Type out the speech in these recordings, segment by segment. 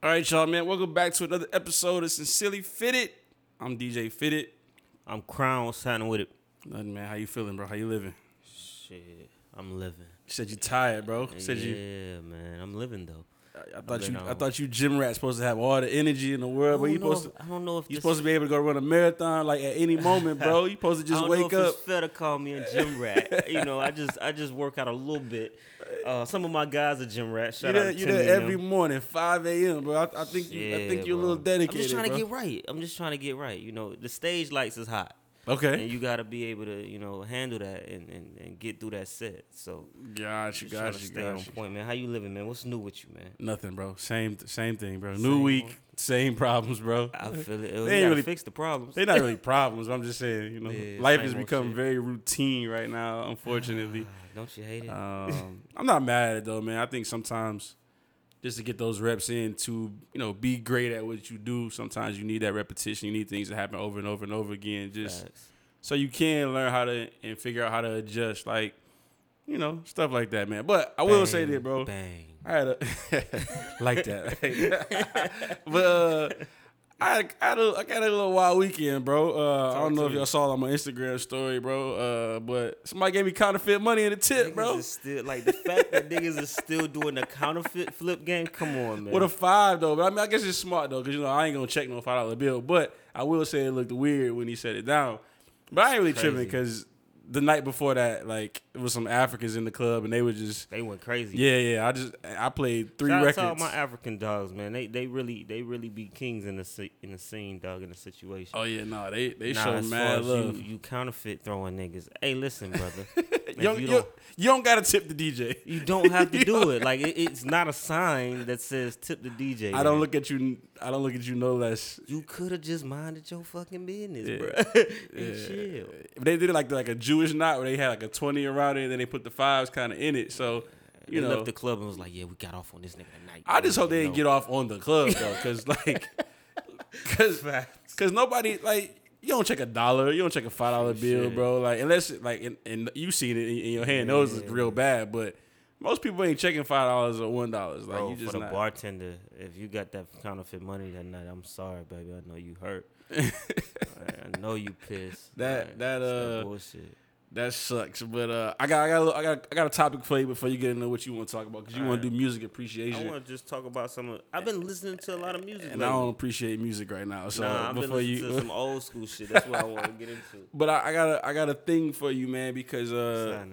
All right, y'all, man. Welcome back to another episode of Sincerely Fitted. I'm DJ Fitted. I'm Crown. What's happening with it? Nothing, man. How you feeling, bro? How you living? Shit, I'm living. You said you tired, bro. You said yeah, you. man, I'm living though. I, I thought been you. I thought you gym rat supposed to have all the energy in the world, but you don't supposed to. I don't know if You this- supposed to be able to go run a marathon like at any moment, bro. You supposed to I just don't wake know if up. It's fair to call me a gym rat. you know, I just I just work out a little bit. Uh, some of my guys are gym rats. You Shout out there, to you Timmy there and every morning, 5 a.m., bro. I, I think you. I think you're a little dedicated. I'm just trying bro. to get right. I'm just trying to get right. You know, the stage lights is hot. Okay. And you got to be able to, you know, handle that and, and, and get through that set. So, Got you. just trying Got to you. on point, man. How you living, man? What's new with you, man? Nothing, bro. Same, same thing, bro. New week, one. same problems, bro. I feel it. They ain't really- fix the problems. They're not really problems. I'm just saying, you know, Yeah, life same has become shit. very routine right now. Unfortunately, Don't you hate it? um, I'm not mad at it though, man. I think sometimes just to get those reps in to you know be great at what you do, sometimes you need that repetition. You need things to happen over and over and over again, just Facts. so you can learn how to and figure out how to adjust, like you know stuff like that, man. But I will say this, bro. Bang. I had a like that, but uh, I I had a, I got a little wild weekend, bro. Uh, I don't know if y'all saw it on my Instagram story, bro. Uh, but somebody gave me counterfeit money in the tip, Niggas bro. still like the fact that niggas is still doing the counterfeit flip game. Come on, man. With a five though, but I mean I guess it's smart though, cause you know I ain't gonna check no five dollar bill. But I will say it looked weird when he set it down. But I ain't really tripping because the night before that, like it was some Africans in the club and they were just they went crazy. yeah, yeah. I just I played three Shout out records. to all my African dogs, man. They they really they really be kings in the in the scene, dog, in the situation. oh yeah, no, they they Nah, show mad love. You, you counterfeit throwing niggas. Hey, listen, brother. You don't, you you, don't- you don't gotta tip the DJ. you don't have to do it. Like it, it's not a sign that says tip the DJ. I don't look at you. I don't look at you no less. You could have just minded your fucking business, Yeah. bro. Yeah. chill. If they did it like like a Jewish knot where they had like a twenty around it, and then they put the fives kind of in it. So you they know, left the club and was like, "Yeah, we got off on this nigga tonight." I just hope they didn't know. get off on the club though, because like, because because nobody like you don't check a dollar, you don't check a five dollar bill, Shit. bro. Like unless like and, and you seen it in, in your hand, those is real bad. But most people ain't checking five dollars or one dollars. Like Bro, you just for the not. bartender, if you got that counterfeit money that night, I'm sorry, baby. I know you hurt. I know you pissed. That- Like, that, uh, bullshit. That sucks. But uh, I got I got a little- I got I got a topic for you before you get into what you want to talk about because you want to do music appreciation. I want to just talk about some. Of, I've been listening to a lot of music. and I don't appreciate music right now. So nah, I've been before listening you, to some old school shit. That's what I want to get into. but I, I got a I got a thing for you, man, because uh,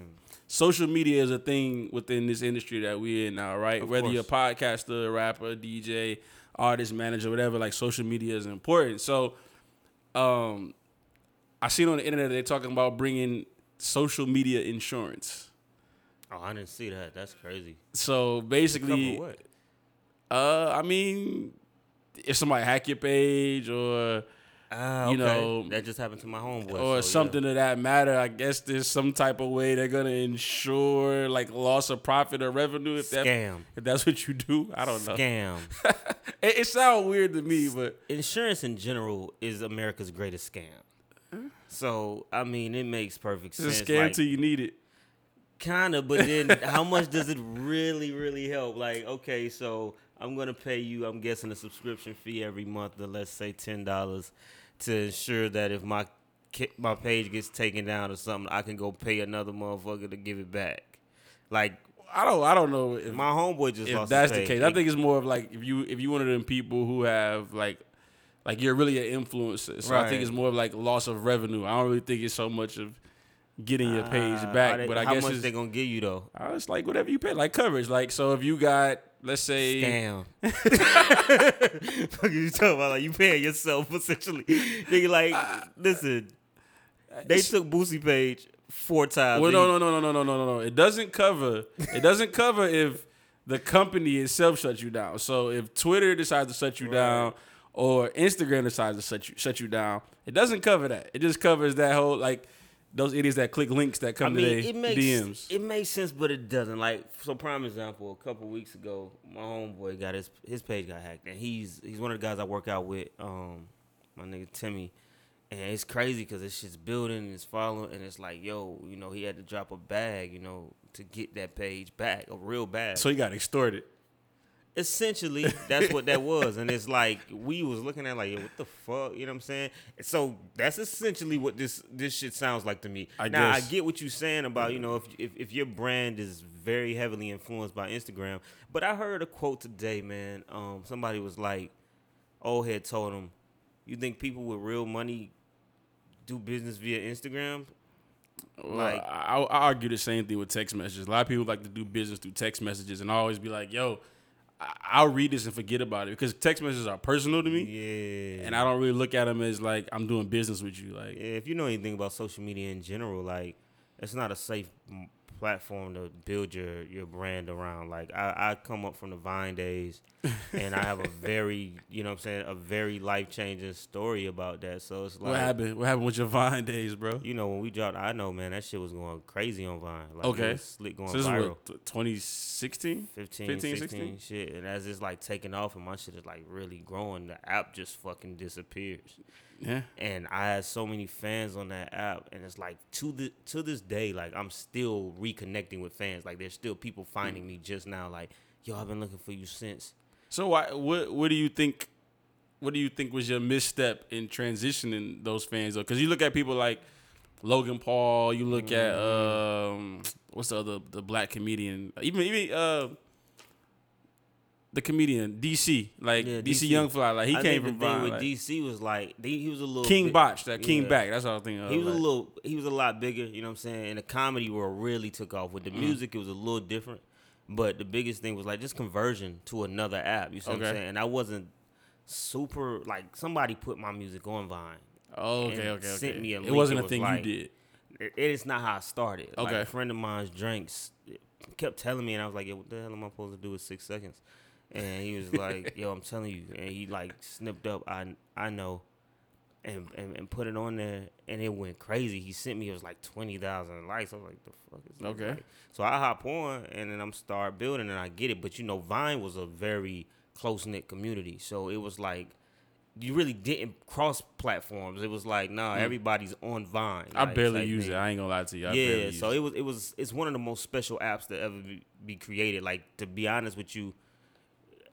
social media is a thing within this industry that we're in now, right? Of Whether you're a course. podcaster, rapper, DJ, artist, manager, whatever, like social media is important. So, um, I seen on the internet they're talking about bringing social media insurance. Oh, I didn't see that. That's crazy. So basically, what? uh, I mean, if somebody hack your page or Ah, you okay. know, that just happened to my homeboy. so, or yeah. something of that matter, I guess there's some type of way they're gonna insure like loss of profit or revenue if that Scam. if that's what you do. I don't know. Scam. It, it sounds weird to me, but Insurance in general is America's greatest scam. So I mean, it makes perfect sense. scam like, till you need it. Kinda, but then how much does it really, really help? Like, okay, so I'm gonna pay you, I'm guessing a subscription fee every month of let's say ten dollars to ensure that if my my page gets taken down or something, I can go pay another motherfucker to give it back. Like I don't I don't know if, my homeboy just if that's the case. I think it's more of like if you if you one of them people who have like like you're really an influencer. So I think it's more of like loss of revenue. I don't really think it's so much of getting your page Ah, back. they- but I how guess much they gonna give you though? uh, it's like whatever you pay, like coverage. Like so if you got let's say Scam. Fuck you talking about like you paying yourself essentially. Nigga, like listen, they took Boosie page four times. Well, no, no, no, no, no, no, no, no. It doesn't cover. It doesn't cover if the company itself shuts you down. So if Twitter decides to shut you down, or Instagram decides to shut you shut you down, it doesn't cover that. It just covers that whole like those idiots that click links that I come mean, to it their makes DMs. it makes sense, but it doesn't. Like, so prime example, a couple weeks ago, my homeboy got his his page got hacked, and he's he's one of the guys I work out with. Um, my nigga Timmy, and it's crazy because it's just building, and it's following, and it's like, yo, you know, he had to drop a bag, you know, to get that page back, a real bag. so he got extorted. Essentially, that's what that was, and it's like we was looking at like, Yo, what the fuck, you know what I'm saying? So that's essentially what this this shit sounds like to me. I now guess. I get what you're saying about you know if, if if your brand is very heavily influenced by Instagram, but I heard a quote today, man. Um, somebody was like, old head told him, "You think people with real money do business via Instagram?" Well, Like- I, I argue the same thing with text messages. A lot of people like to do business through text messages, and I always be like, "Yo, I'll read this and forget about it," because text messages are personal to me, Yeah, and I don't really look at them as like I'm doing business with you. Like, Yeah, if you know anything about social media in general, like it's not a safe platform to build your your brand around. Like I, I come up from the Vine days, and I have a very, you know, what I'm saying, a very life changing story about that. So it's like, what happened? What happened with your Vine days, bro? you know, when we dropped, I know, man, that shit was going crazy on Vine. Like, Okay. slick going So this viral. is what 2016. 15, 15, 16, 16? shit. And as it's like taking off and my shit is like really growing, the app just fucking disappears. Yeah, and I had so many fans on that app, and it's like to the to this day, like I'm still reconnecting with fans. Like there's still people finding me just now, like yo, I've been looking for you since. So why? What? What do you think? What do you think was your misstep in transitioning those fans? Because you look at people like Logan Paul. You look at Mm-hmm. um, what's the other the black comedian? Even even uh, the comedian DC, like Yeah, DC, DC. Young Fly. Like he I came think from the thing Vine, with like, DC was like he, was a little King Bach. That King yeah. back. That's all I think. Of, He was like, a little, he was a lot bigger, you know what I'm saying? And the comedy world really took off. With the Mm. music, it was a little different. But the biggest thing was like just conversion to another app. You see what I'm saying? And I wasn't super like somebody put my music on Vine. Oh, okay, and okay, sent me a link. it wasn't it a thing like- you did. it, it is not how I started. Like Okay. a friend of mine's drinks kept telling me, and I was like, "Yo, what the hell am I supposed to do with six seconds?" And he was like, "Yo, I'm telling you," and he like snipped up. I I know, and and, and put it on there, and it went crazy. He sent me it was like twenty thousand likes. I was like, "The fuck is this?" Okay. Like, so I hop on, and then I'm start building, and I get it. But you know, Vine was a very close knit community, so it was like. You really didn't cross platforms. It was like, nah, hmm. everybody's on Vine. I like, barely type use thing. it. I ain't gonna lie to you. I yeah, so it was it was it's one of the most special apps to ever be, be created. Like to be honest with you,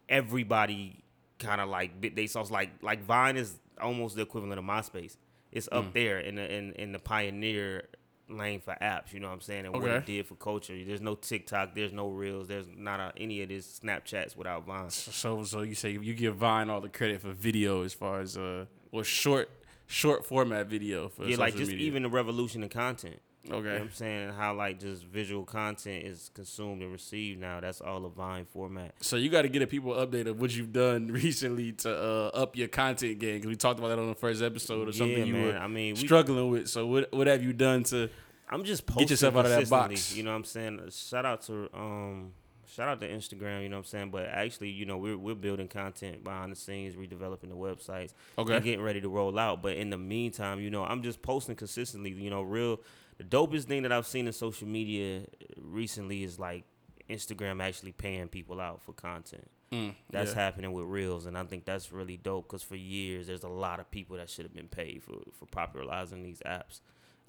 everybody kind of like bit they sauce. Like like Vine is almost the equivalent of MySpace. It's up Mm. there in the in, in the pioneer lane for apps. You know what I'm saying? And what it did for culture. There's no TikTok. There's no Reels. There's not a, any of this Snapchats without Vine. So so you say you give Vine all the credit for video as far as uh well short short format video for Yeah, like just media. even the revolution in content. You know okay. what I'm saying? How like just visual content is consumed and received now. That's all a Vine format. So you got to get a people update of what you've done recently to uh, up your content game because we talked about that on the first episode or something yeah, you man. were I mean, we, struggling with. So what what have you done to? I'm just posting yourself out of that box. You know what I'm saying? Shout out to um, shout out to Instagram. You know what I'm saying? But actually, you know, we're we're building content behind the scenes, redeveloping the websites, Okay. and getting ready to roll out. But in the meantime, you know, I'm just posting consistently. You know, real the dopest thing that I've seen in social media recently is like Instagram actually paying people out for content. Mm, That's yeah. happening with reels, and I think that's really dope because for years there's a lot of people that should have been paid for for popularizing these apps.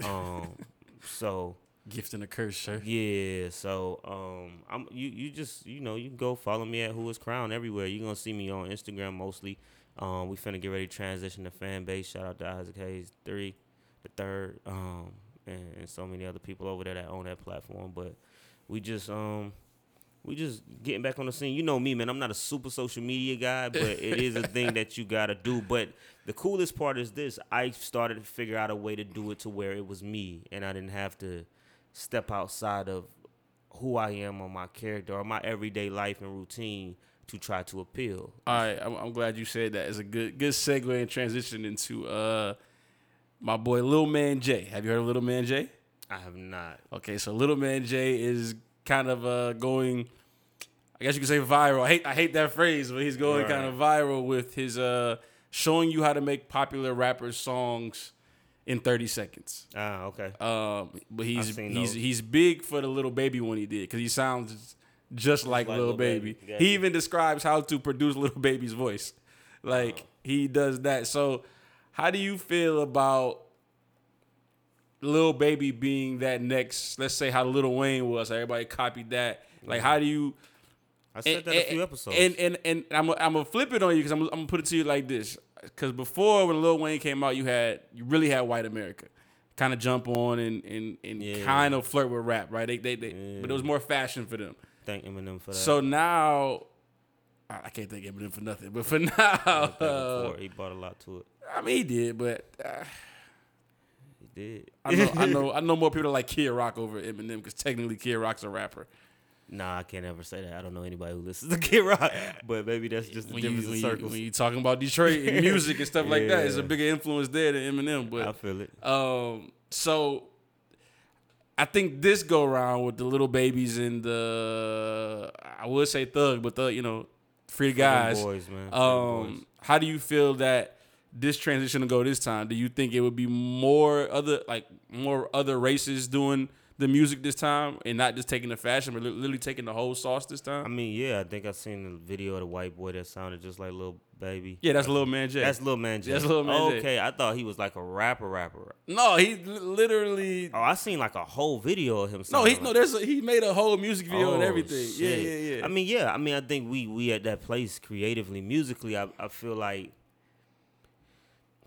Um, so gift and a curse, sir. yeah, so um, I'm you you just you know you can go follow me at Who Is Crown everywhere. You're gonna see me on Instagram mostly. Um, we finna get ready to transition to fan base. Shout out to Isaac Hayes three, the third, um, and, and so many other people over there that own that platform. But we just um we just getting back on the scene. You know me, man. I'm not a super social media guy, but it is a thing that you gotta do. But the coolest part is this: I started to figure out a way to do it to where it was me, and I didn't have to step outside of who I am or my character or my everyday life and routine to try to appeal. All right, I'm, I'm glad you said that. It's a good good segue and transition into uh my boy Little Man J. Have you heard of Little Man J? I have not. Okay, so Little Man J is kind of uh going I guess you could say viral. I hate I hate that phrase, but he's going Right. kind of viral with his uh showing you how to make popular rappers songs in 30 seconds. Ah, okay. Um but he's he's he's big for the little baby one he did cuz he sounds just like, like little baby. Baby. He even describes how to produce little baby's voice. Like he does that. So how do you feel about little Baby being that next, let's say how Little Wayne was, everybody copied that. Like, how do you I said and, that a few episodes. And and and I'm a, I'm gonna flip it on you because I'm, I'm gonna put it to you like this. Because before when Lil Wayne came out, you had you really had white America kind of jump on and and, and Yeah. kind of flirt with rap, right? They they, they but it was more fashion for them. Thank Eminem for that. So now. I I can't thank Eminem for nothing, but for now, uh, he brought a lot to it. I mean he did, but uh, He did. I know I know I know more people like Kid Rock over Eminem because technically Kid Rock's a rapper. Nah, I can't ever say that. I don't know anybody who listens to Kid Rock, but maybe that's just the When you, difference when, in you, circles. when you talking about Detroit and music and stuff like that, it's a bigger influence there than Eminem. But I feel it. Um, so I think this go around with the little babies and the I would say thug, but the you know free guys. boys, man. For them boys. Um, how do you feel that this transition to go this time? Do you think it would be more other like more other races doing the music this time and not just taking the fashion, but li- literally taking the whole sauce this time. I mean, yeah, I think I've seen the video of the white boy that sounded just like Lil Baby. Yeah, that's Lil Man J. That's Lil Man J. That's Lil Man J. Okay, I thought he was like a rapper, rapper. no, he literally. Oh, I seen like a whole video of him. No, he no. There's a, he made a whole music video and Oh, everything. Yeah, yeah, yeah. I mean, yeah. I mean, I think we we at that place creatively, musically. I, I feel like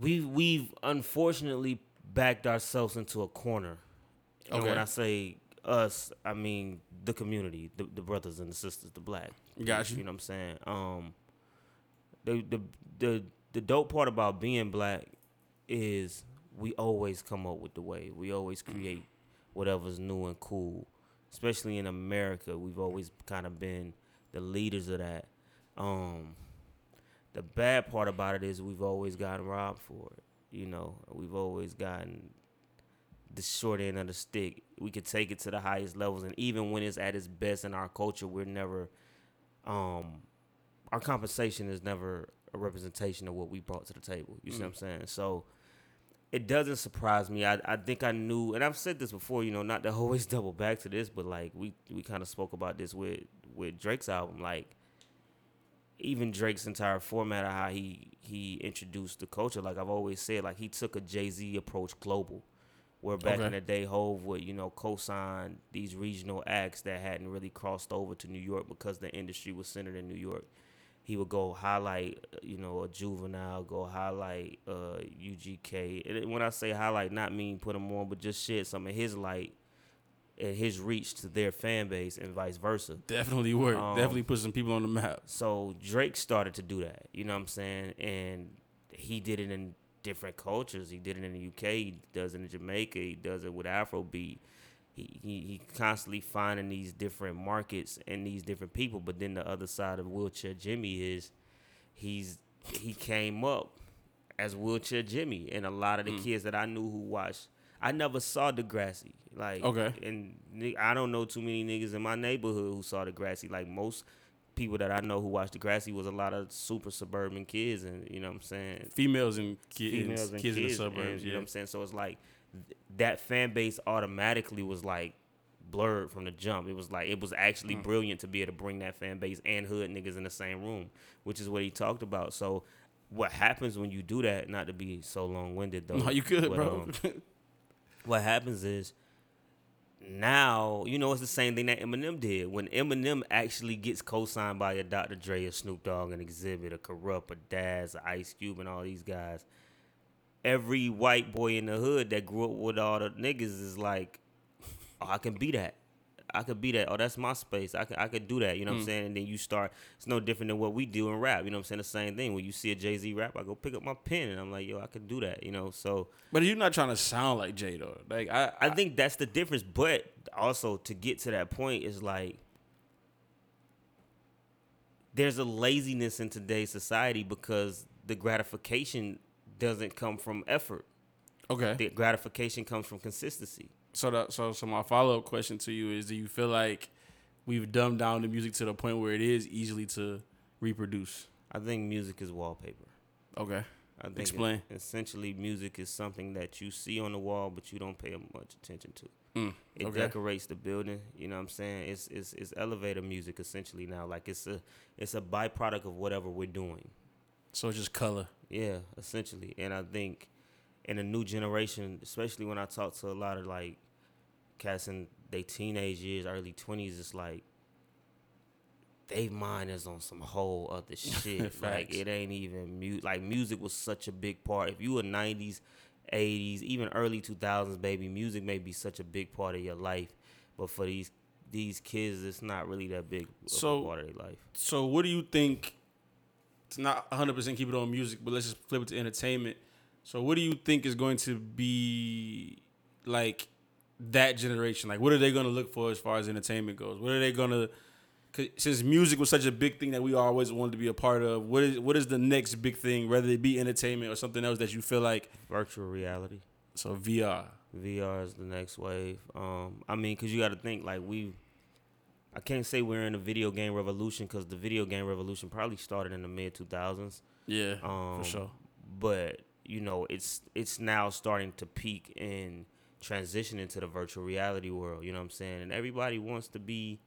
we we've unfortunately backed ourselves into a corner. And Okay. when I say us, I mean the community, the, the brothers and the sisters, the black. Got you. You know what I'm saying? Um, the the the the dope part about being black is we always come up with the way. We always create whatever's new and cool. Especially in America, we've always kind of been the leaders of that. Um, the bad part about it is we've always gotten robbed for it. You know, we've always gotten the short end of the stick. We could take it to the highest levels, and even when it's at its best in our culture, we're never, um, our compensation is never a representation of what we brought to the table. You see what I'm saying? So it doesn't surprise me. I, I think I knew, and I've said this before. You know, not to always double back to this, but like we we kind of spoke about this with with Drake's album, like even Drake's entire format of how he he introduced the culture. Like I've always said, like he took a Jay Z approach global, where back Okay. in the day, Hove would you know co-sign these regional acts that hadn't really crossed over to New York because the industry was centered in New York. He would go highlight, uh, you know, a juvenile, go highlight uh, UGK. And when I say highlight, not mean put them on, but just shed some of his light and his reach to their fan base and vice versa. Definitely work. Um, Definitely put some people on the map. So Drake started to do that. You know what I'm saying? And he did it in different cultures. He did it in the UK. He does it in Jamaica. He does it with Afrobeat. He, he he constantly finding these different markets and these different people. But then the other side of wheelchair Jimmy is he's he came up as wheelchair Jimmy, and a lot of the hmm. kids that I knew who watched. I never saw Degrassi, like Okay. and I don't know too many niggas in my neighborhood who saw Degrassi. Like most people that I know who watched Degrassi was a lot of super suburban kids, and you know what I'm saying Females and kids, females and kids, kids, in the suburbs. and, you know what I'm saying. So it's like th- that fan base automatically was like blurred from the jump. It was like it was actually Hmm. brilliant to be able to bring that fan base and hood niggas in the same room, which is what he talked about. So what happens when you do that? Not to be so long winded though. No, you could, but, bro. um, what happens is now you know it's the same thing that Eminem did. When Eminem actually gets co-signed by a Dr. Dre, a Snoop Dogg, an Xzibit, a Kurupt, a Daz, a Ice Cube, and all these guys, every white boy in the hood that grew up with all the niggas is like, oh, I can be that. I could be that. Oh, that's my space. I could, I could do that. You know what I'm mm. saying? And then you start. It's no different than what we do in rap. You know what I'm saying? The same thing. When you see a Jay Z rap, I go pick up my pen and I'm like, yo, I could do that. You know. So but you're not trying to sound like Jay though. Like I, I think that's the difference. But also to get to that point is like there's a laziness in today's society because the gratification doesn't come from effort. okay. The gratification comes from consistency. So that so so my follow up question to you is: Do you feel like we've dumbed down the music to the point where it is easily to reproduce? I think music is wallpaper. Okay. I think Explain. essentially, music is something that you see on the wall, but you don't pay much attention to. Mm, It okay. decorates the building. You know what I'm saying? It's it's it's elevator music essentially now. Like it's a it's a byproduct of whatever we're doing. So it's just color. Yeah, essentially. And I think in a new generation, especially when I talk to a lot of like cats in their teenage years, early twenties, it's like they mind is on some whole other shit. like it ain't even mu- like music was such a big part. If you were '90s, '80s, even early 2000s, baby, music may be such a big part of your life, but for these these kids, it's not really that big So- part of their life. So what do you think? To not 100 percent keep it on music, but let's just flip it to entertainment. So what do you think is going to be like that generation? Like what are they going to look for as far as entertainment goes? What are they going to? Since music was such a big thing that we always wanted to be a part of, what is what is the next big thing? Whether it be entertainment or something else that you feel like Virtual reality. so VR. VR is the next wave. Um, I mean, cause you got to think like we. I can't say we're in a video game revolution because the video game revolution probably started in the mid two thousands. Yeah, Um, for sure. But you know, it's it's now starting to peak and transition into the virtual reality world. You know what I'm saying? And everybody wants to be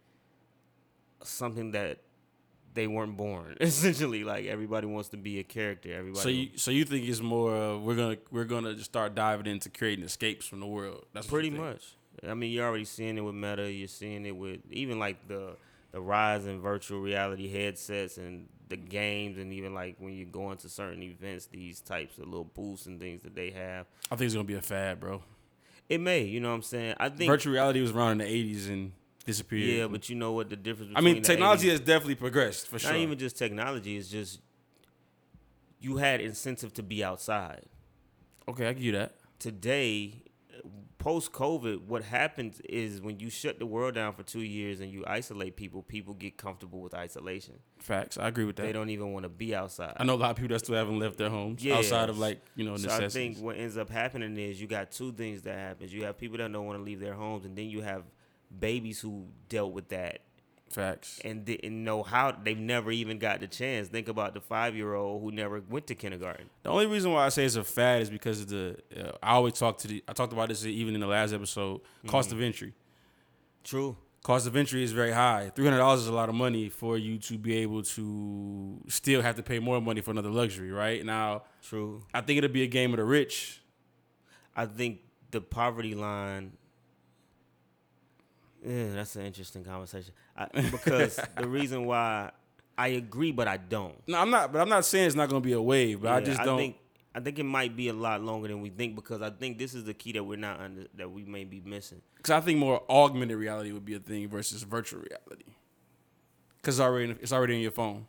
something that they weren't born. Essentially, like everybody wants to be a character. Everybody. So you so you think it's more uh, we're gonna we're gonna just start diving into creating escapes from the world. That's Pretty much. I mean, you're already seeing it with Meta. You're seeing it with even like the the rise in virtual reality headsets and the games, and even like when you go into certain events, these types of little booths and things that they have. I think it's gonna be a fad, bro. It may, you know what I'm saying? I think. Virtual reality was around in the '80s and disappeared. yeah, but you know what the difference? I mean, technology 80s has definitely progressed for not sure. Not even just technology. It's just you had incentive to be outside. okay, I give you that. today, post COVID, what happens is when you shut the world down for two years and you isolate people, people get comfortable with isolation. Facts. I agree with that. They don't even want to be outside. I know a lot of people that still haven't left their homes Yeah. outside of like you know So I think what ends up happening is you got two things that happens. You have people that don't want to leave their homes, and then you have babies who dealt with that Facts. and didn't know how. They've never even got the chance. Think about the five year old who never went to kindergarten. The only reason why I say it's a fad is because of the. Uh, I always talk to the. I talked about this even in the last episode. Cost of entry. True. Cost of entry is very high. Three hundred dollars is a lot of money for you to be able to still have to pay more money for another luxury. Right now, True. I think it'll be a game of the rich. I think the poverty line. Yeah, that's an interesting conversation. I, because the reason why I agree, but I don't. No, I'm not. But I'm not saying it's not going to be a wave. But I just don't. think I think it might be a lot longer than we think because I think this is the key that we're not under that we may be missing. Because I think more augmented reality would be a thing versus virtual reality. Because it's already in, it's already in your phone.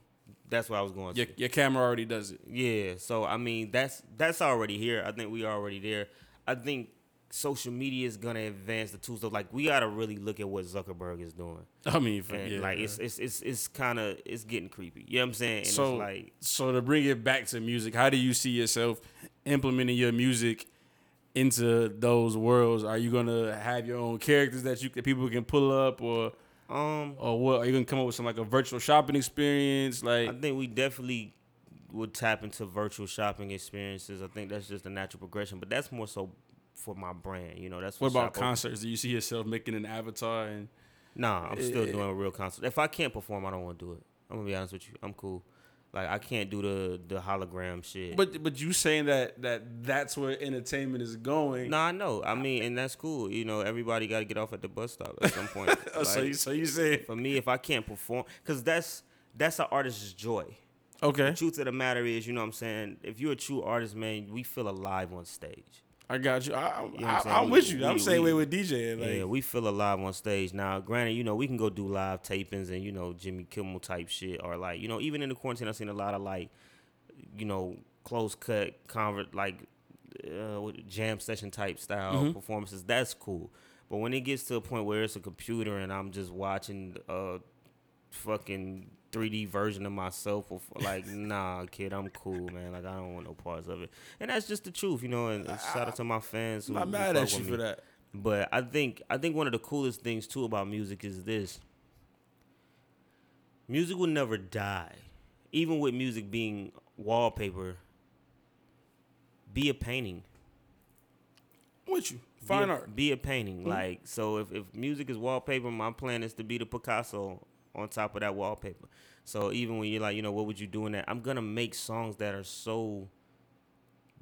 That's what I was going to. Your, your camera already does it. Yeah, so I mean that's that's already here. I think we are already there. I think social media is gonna advance the tools. So like we gotta really look at what Zuckerberg is doing. I mean, for, yeah. like it's it's it's it's kind of it's getting creepy. You know what I'm saying? And so it's like so to bring it back to music, how do you see yourself implementing your music into those worlds? Are you gonna have your own characters that you that people can pull up, or um or what? Are you gonna come up with some like a virtual shopping experience? Like I think we definitely would tap into virtual shopping experiences. I think that's just a natural progression, but that's more so for my brand. You know, that's what about concerts? Do you see yourself making an avatar and Nah, I'm still Eh. doing a real concert. If I can't perform, I don't want to do it. I'm gonna be honest with you. I'm cool. Like I can't do the the hologram shit. But but you saying that that that's where entertainment is going? no, I know. I mean, and that's cool. You know, everybody got to get off at the bus stop at some point. Oh, so you so you say for me, if I can't perform, because that's that's an artist's joy. okay? The truth of the matter is, you know what I'm saying? If you're a true artist, man, we feel alive on stage. I got you. I, I, You know what I'm I'm We- with you. I'm we- saying we- way with DJ. Like, yeah, we feel alive on stage. Now, granted, you know, we can go do live tapings and, you know, Jimmy Kimmel type shit or like, you know, even in the quarantine, I've seen a lot of like, you know, close cut, convert, like uh, jam session type style Mm-hmm. performances. That's cool. But when it gets to a point where it's a computer and I'm just watching a fucking 3D version of myself, or like, nah, kid, I'm cool, man. Like, I don't want no parts of it. And that's just the truth, you know. And, and shout out to my fans. Who, I'm mad at you for me. that. But I think I think one of the coolest things too about music is this. Music will never die. Even with music being wallpaper, be a painting. I'm with you. Be Fine a, art. Mm-hmm. Be a painting. Like so if, if music is wallpaper, my plan is to be the Picasso on top of that wallpaper. So even when you're like, you know, what would you do in that? I'm gonna make songs that are so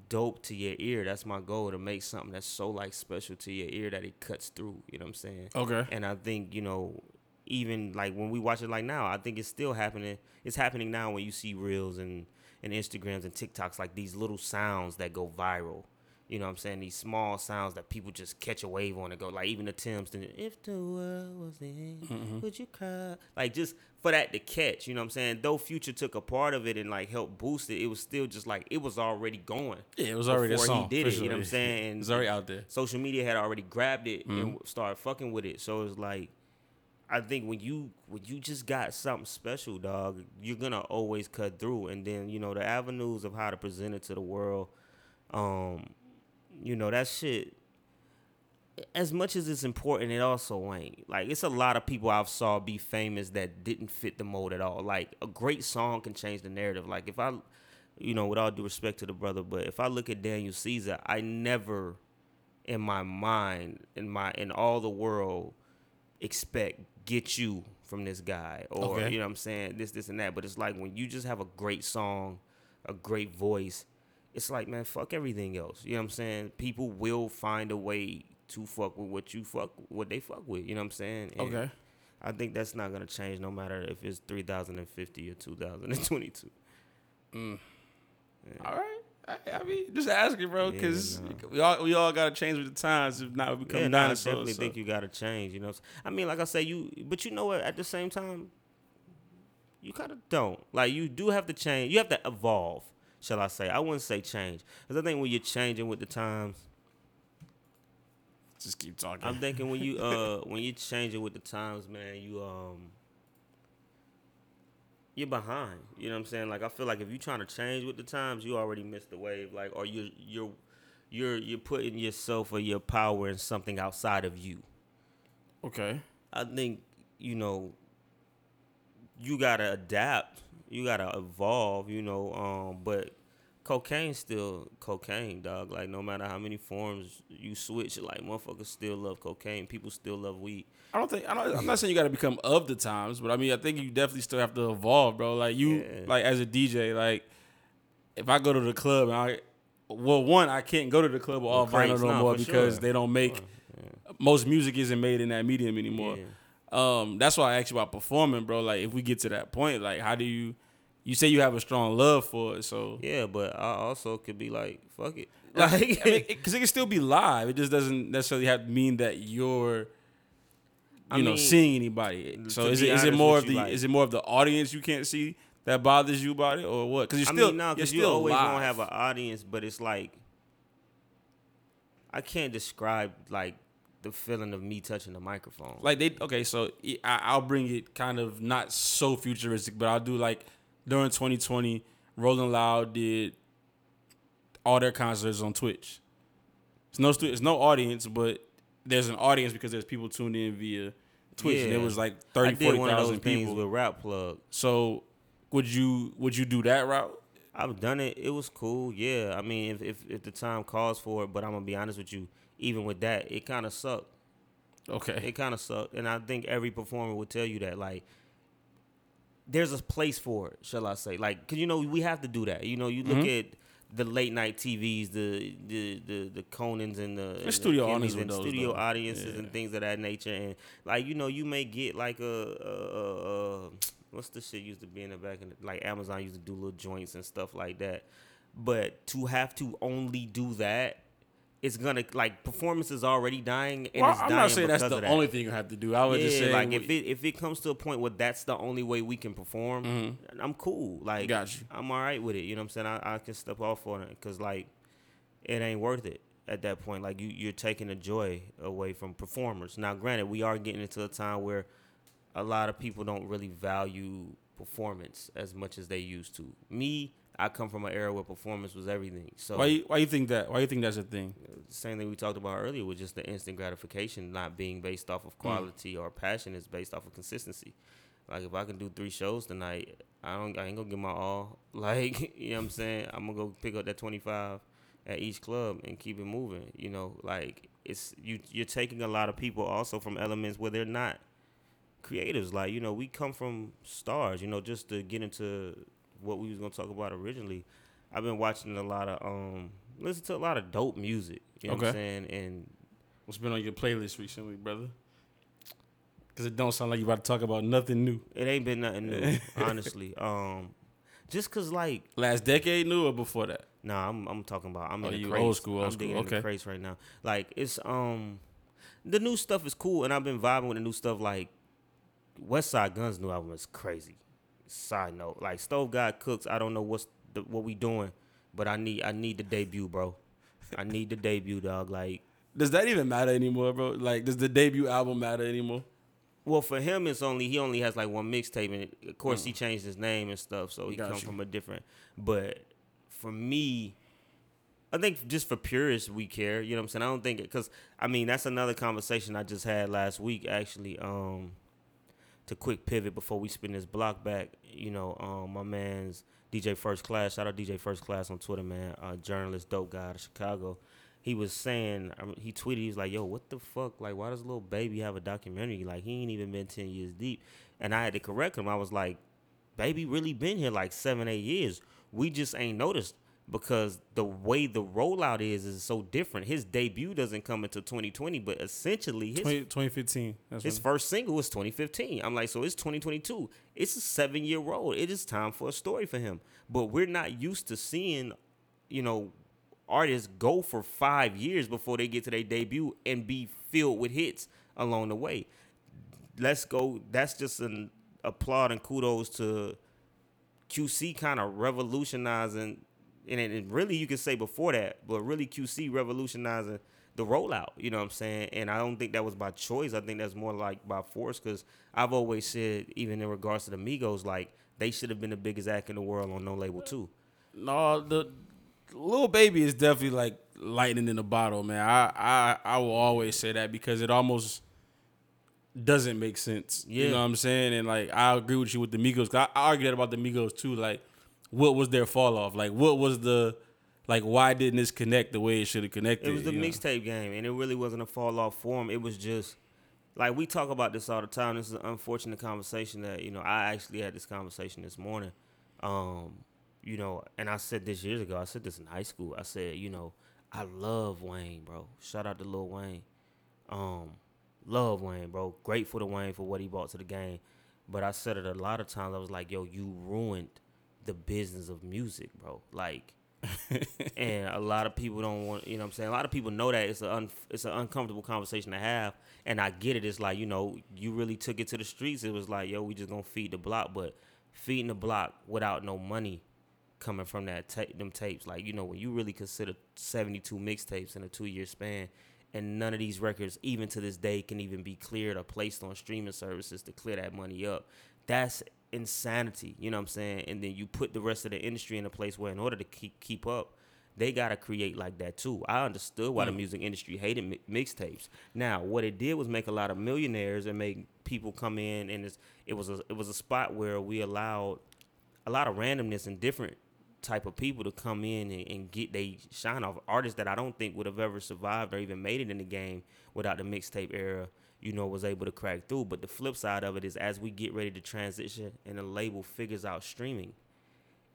dope to your ear. That's my goal to make something that's so like special to your ear that it cuts through. You know what I'm saying? Okay. And I think, you know, even like when we watch it like now, I think it's still happening. It's happening now when you see reels and and Instagrams and TikToks like these little sounds that go viral. You know what I'm saying? These small sounds that people just catch a wave on and go like even the Tems if the world was end, Mm-hmm. would you cry? Like just for that to catch, you know what I'm saying? Though Future took a part of it and like helped boost it, it was still just like it was already going. Yeah, it was already a before song. he did it, you know what I'm saying? And It's already out there. social media had already grabbed it and Mm-hmm. started fucking with it. So it's like, I think when you when you just got something special, dog, you're gonna always cut through. And then you know the avenues of how to present it to the world, um, you know that shit. As much as it's important, it also ain't. Like it's a lot of people I've saw be famous that didn't fit the mold at all. Like a great song can change the narrative. Like if I, you know, with all due respect to the brother, but if I look at Daniel Caesar, I never in my mind, in my in all the world, expect get you from this guy or Okay. you know what I'm saying this this and that. But it's like when you just have a great song, a great voice, it's like man, fuck everything else. You know what I'm saying? People will find a way to fuck with what you fuck what they fuck with. You know what I'm saying? And Okay. I think that's not gonna change no matter if it's 3050 or 2022. Mm. All right. I, I mean, just asking, bro, Yeah, because no. we all we all gotta change with the times. If not, we become Yeah, nah, I dinosaurs. definitely so. think you got to change. You know, I mean, like I say, you, but you know what? At the same time, you kind of don't. Like you do have to change. You have to evolve. Shall I say? I wouldn't say change, because I think when you're changing with the times, Just keep talking. I'm thinking when you uh when you're changing with the times, man, you um you're behind. You know what I'm saying? Like I feel like if you're trying to change with the times, you already missed the wave. Like or you you're you're you're putting yourself or your power in something outside of you. okay. I think you know you gotta adapt. You gotta evolve. You know, um, but cocaine's still cocaine, dog. Like no matter how many forms you switch, like motherfuckers still love cocaine. People still love weed. I don't think I don't, I'm not saying you got to become of the times, but I mean I think you definitely still have to evolve, bro. Like you, Yeah. like as a DJ, like if I go to the club and I, well, one I can't go to the club with all vinyl no more because sure. they don't make most music isn't made in that medium anymore. Yeah. Um, that's why I asked you about performing, bro. Like if we get to that point, like how do you? You say you have a strong love for it, so Yeah, but I also could be like, fuck it. like, Like, I mean, because it, can still be live. It just doesn't necessarily have to mean that you're, you I know, mean, seeing anybody. So is it is it more of the like- is it more of the audience you can't see that bothers you about it, or what? Because you're I still mean, no, you're because you always live. gonna have an audience, but it's like I can't describe like the feeling of me touching the microphone. like they okay. So I, I'll bring it kind of not so futuristic, but I'll do like during 2020, Rolling Loud did all their concerts on Twitch. It's no it's no audience, but there's an audience because there's people tuned in via Twitch, and it was like I 30, did 40,000 one of those things people. with Rap Plug. So would you would you do that route? I've done it. It was cool. Yeah. I mean, if if, if the time calls for it, but I'm gonna be honest with you. Even with that, it kind of sucked. Okay. It kind of sucked, and I think every performer would tell you that. Like, there's a place for it, shall I say? Like, cause you know we have to do that. You know, you look Mm-hmm. at the late night TVs, the the the the Conans and the, and studio Kimmys audience and those, studio though. audiences Yeah. and things of that nature, and like you know, you may get like a, a, a, a what's the shit used to be in the back in the, like Amazon used to do little joints and stuff like that, but to have to only do that. It's gonna like performance is already dying, and Well, it's I'm not saying that's the that only thing you have to do. I would yeah, just say like if it if it comes to a point where that's the only way we can perform, I'm cool. Like, Mm-hmm. Got you. I'm all right with it. You know what I'm saying? I, I can step off on it because like it ain't worth it at that point. Like you you're taking the joy away from performers. Now, granted, we are getting into a time where a lot of people don't really value performance as much as they used to. Me, I come from an era where performance was everything. So why you, why you think that? Why you think that's a thing? same thing we talked about earlier with just the instant gratification not being based off of mm. quality or passion is based off of consistency. Like if I can do three shows tonight, I don't I ain't gonna give my all. Like, you know what I'm saying? I'm gonna go pick up that twenty five at each club and keep it moving. You know, like it's you you're taking a lot of people also from elements where they're not creatives. Like, you know, we come from stars, you know, just to get into what we was gonna talk about originally. I've been watching a lot of um listen to a lot of dope music. You know what I'm saying? And What's been on your playlist recently, brother? Cause it don't sound like you about to talk about nothing new. It ain't been nothing new, honestly. Um, just cause like Last decade new or before that? Nah, I'm I'm talking about I'm Oh, in the you crates. old school, old I'm school, digging in the okay. crates right now. Like it's um the new stuff is cool and I've been vibing with the new stuff like Westside Gunn's new album is crazy. Side note. Like Stove God Cooks, I don't know what's the, what we doing, but I need I need the debut, bro. I need the debut, dog. Like Does that even matter anymore, bro? Like, does the debut album matter anymore? Well, for him, it's only he only has like one mixtape, and of course he changed his name and stuff, so he Mm. Got come you. from a different. But for me, I think just for purists, we care. You know what I'm saying? I don't think because I mean that's another conversation I just had last week actually. Um, to quick pivot before we spin this block back, you know, um, my man's DJ First Class. Shout out DJ First Class on Twitter, man. Uh, journalist, dope guy out of Chicago. He was saying, I mean, he tweeted, he was like, "Yo, what the fuck? Like, why does little baby have a documentary? Like, he ain't even been ten years deep." And I had to correct him. I was like, "Baby, really been here like seven, eight years. We just ain't noticed." Because the way the rollout is is so different. His debut doesn't come until 2020, but essentially his 20, 2015. That's his when- first single was 2015. I'm like, so it's 2022. It's a seven year road. It is time for a story for him. But we're not used to seeing, you know, artists go for five years before they get to their debut and be filled with hits along the way. Let's go. That's just an applaud and kudos to QC kind of revolutionizing, and, and really you could say before that, but really QC revolutionizing the rollout. You know what I'm saying? And I don't think that was by choice. I think that's more like by force because I've always said, even in regards to the Migos, like they should have been the biggest act in the world on no label too. No, the little baby is definitely like lightning in a bottle, man. I I I will always say that because it almost doesn't make sense. Yeah. You know what I'm saying? And like I agree with you with the Migos. I, I argue that about the Migos too. Like, what was their fall off? Like, what was the like? Why didn't this connect the way it should have connected? It was the mixtape game, and it really wasn't a fall off form. It was just like we talk about this all the time. This is an unfortunate conversation that you know I actually had this conversation this morning. Um, you know, and I said this years ago. I said this in high school. I said, you know, I love Wayne, bro. Shout out to Lil Wayne. Um, love Wayne, bro. Grateful to Wayne for what he brought to the game. But I said it a lot of times. I was like, yo, you ruined the business of music, bro. Like and a lot of people don't want you know what I'm saying? A lot of people know that it's an un, it's an uncomfortable conversation to have and I get it. It's like you know you really took it to the streets. It was like yo we just gonna feed the block. But feeding the block without no money coming from that ta- them tapes like you know when you really consider 72 mixtapes in a two year span and none of these records even to this day can even be cleared or placed on streaming services to clear that money up that's insanity you know what i'm saying? And then you put the rest of the industry in a place where in order to keep keep up they got to create like that too. I understood why the mm. music industry hated mi- mixtapes. Now what it did was make a lot of millionaires and make people come in and it's, it was a it was a spot where we allowed a lot of randomness and different type of people to come in and, and get they shine off. Artists that I don't think would have ever survived or even made it in the game without the mixtape era, you know, was able to crack through. But the flip side of it is as we get ready to transition and the label figures out streaming,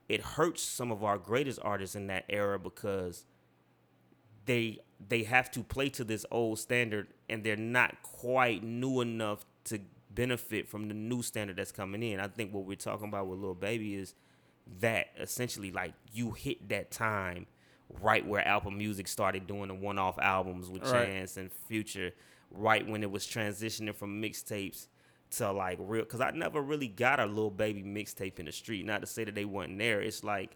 it hurts some of our greatest artists in that era because they they have to play to this old standard and they're not quite new enough to benefit from the new standard that's coming in. I think what we're talking about with Lil Baby is that essentially like you hit that time right where Apple Music started doing the one-off albums with Right. Chance and Future, right when it was transitioning from mixtapes to like real. Because I never really got a little Baby mixtape in the street. Not to say that they weren't there. It's like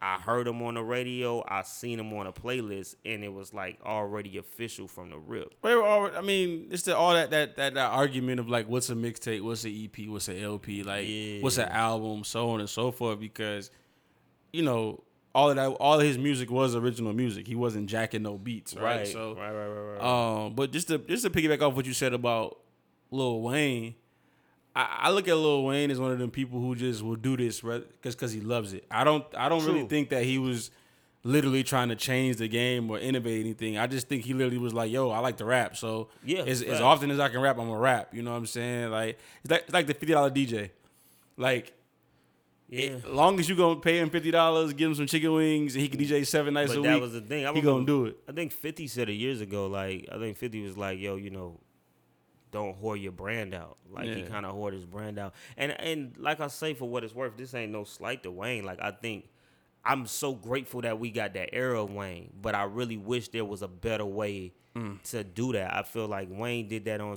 I heard them on the radio, I seen them on a playlist, and it was like already official from the rip. They were all, I mean, it's the, all that, that that that argument of like, what's a mixtape, what's an EP, what's an LP, like, what's an album, so on and so forth. Because, you know, all of that, all of his music was original music. He wasn't jacking no beats, right? So, right, right, right, right. um, but just to just to piggyback off what you said about Lil Wayne, I, I look at Lil Wayne as one of them people who just will do this because because he loves it. I don't I don't really think that he was literally trying to change the game or innovate anything. I just think he literally was like, "Yo, I like to rap, so Yeah, as, as often as I can rap, I'm gonna rap." You know what I'm saying? Like it's like, it's like the fifty dollar DJ, like. Yeah. As long as you gonna pay him fifty dollars, give him some chicken wings, and he can DJ seven nights but a that week, was the thing. I he gonna do it. I think 50 said it years ago. Like, I think 50 was like, yo, you know, don't whore your brand out. Like he kind of whored his brand out. And and like I say, for what it's worth, this ain't no slight to Wayne. Like I think I'm so grateful that we got that era of Wayne, but I really wish there was a better way Mm. to do that. I feel like Wayne did that on.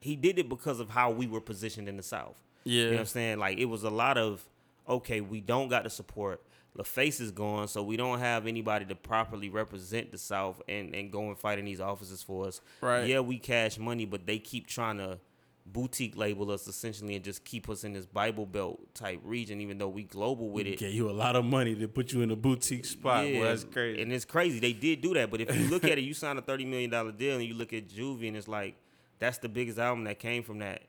He did it because of how we were positioned in the South. You know what Yeah. I'm saying? Like it was a lot of okay, we don't got the support. LaFace is gone, so we don't have anybody to properly represent the South and, and go and fight in these offices for us. Right. Yeah, we cash money, but they keep trying to boutique label us essentially and just keep us in this Bible Belt type region, even though we global with it. Get you a lot of money to put you in a boutique spot. Yeah, that's crazy. And it's crazy. They did do that, but if you look at it, you sign a thirty million dollar deal and you look at Juvie and it's like that's the biggest album that came from that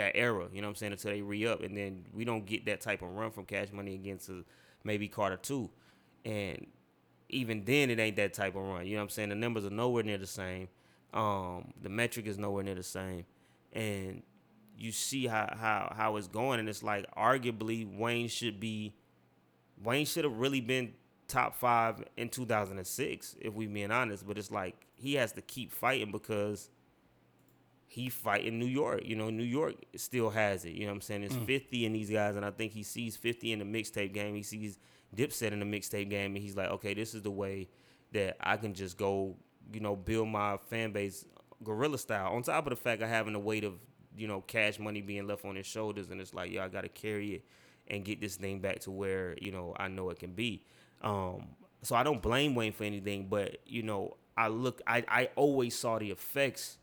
that era. You know what I'm saying? Until they re up, and then we don't get that type of run from Cash Money again to maybe Carter two, and even then it ain't that type of run. You know what I'm saying? The numbers are nowhere near the same. Um, the metric is nowhere near the same, and you see how how how it's going, and it's like arguably Wayne should be Wayne should have really been top five in 2006, if we being honest. But it's like he has to keep fighting because he fight in New York. You know, New York still has it. You know what I'm saying? It's 50 in these guys, and I think he sees 50 in the mixtape game. He sees Dipset in the mixtape game, and he's like, okay, this is the way that I can just go, you know, build my fan base guerrilla style. On top of the fact of having the weight of, you know, cash money being left on his shoulders, and it's like, yeah, I got to carry it and get this thing back to where you know I know it can be. Um, so I don't blame Wayne for anything, but you know, I look, I I always saw the effects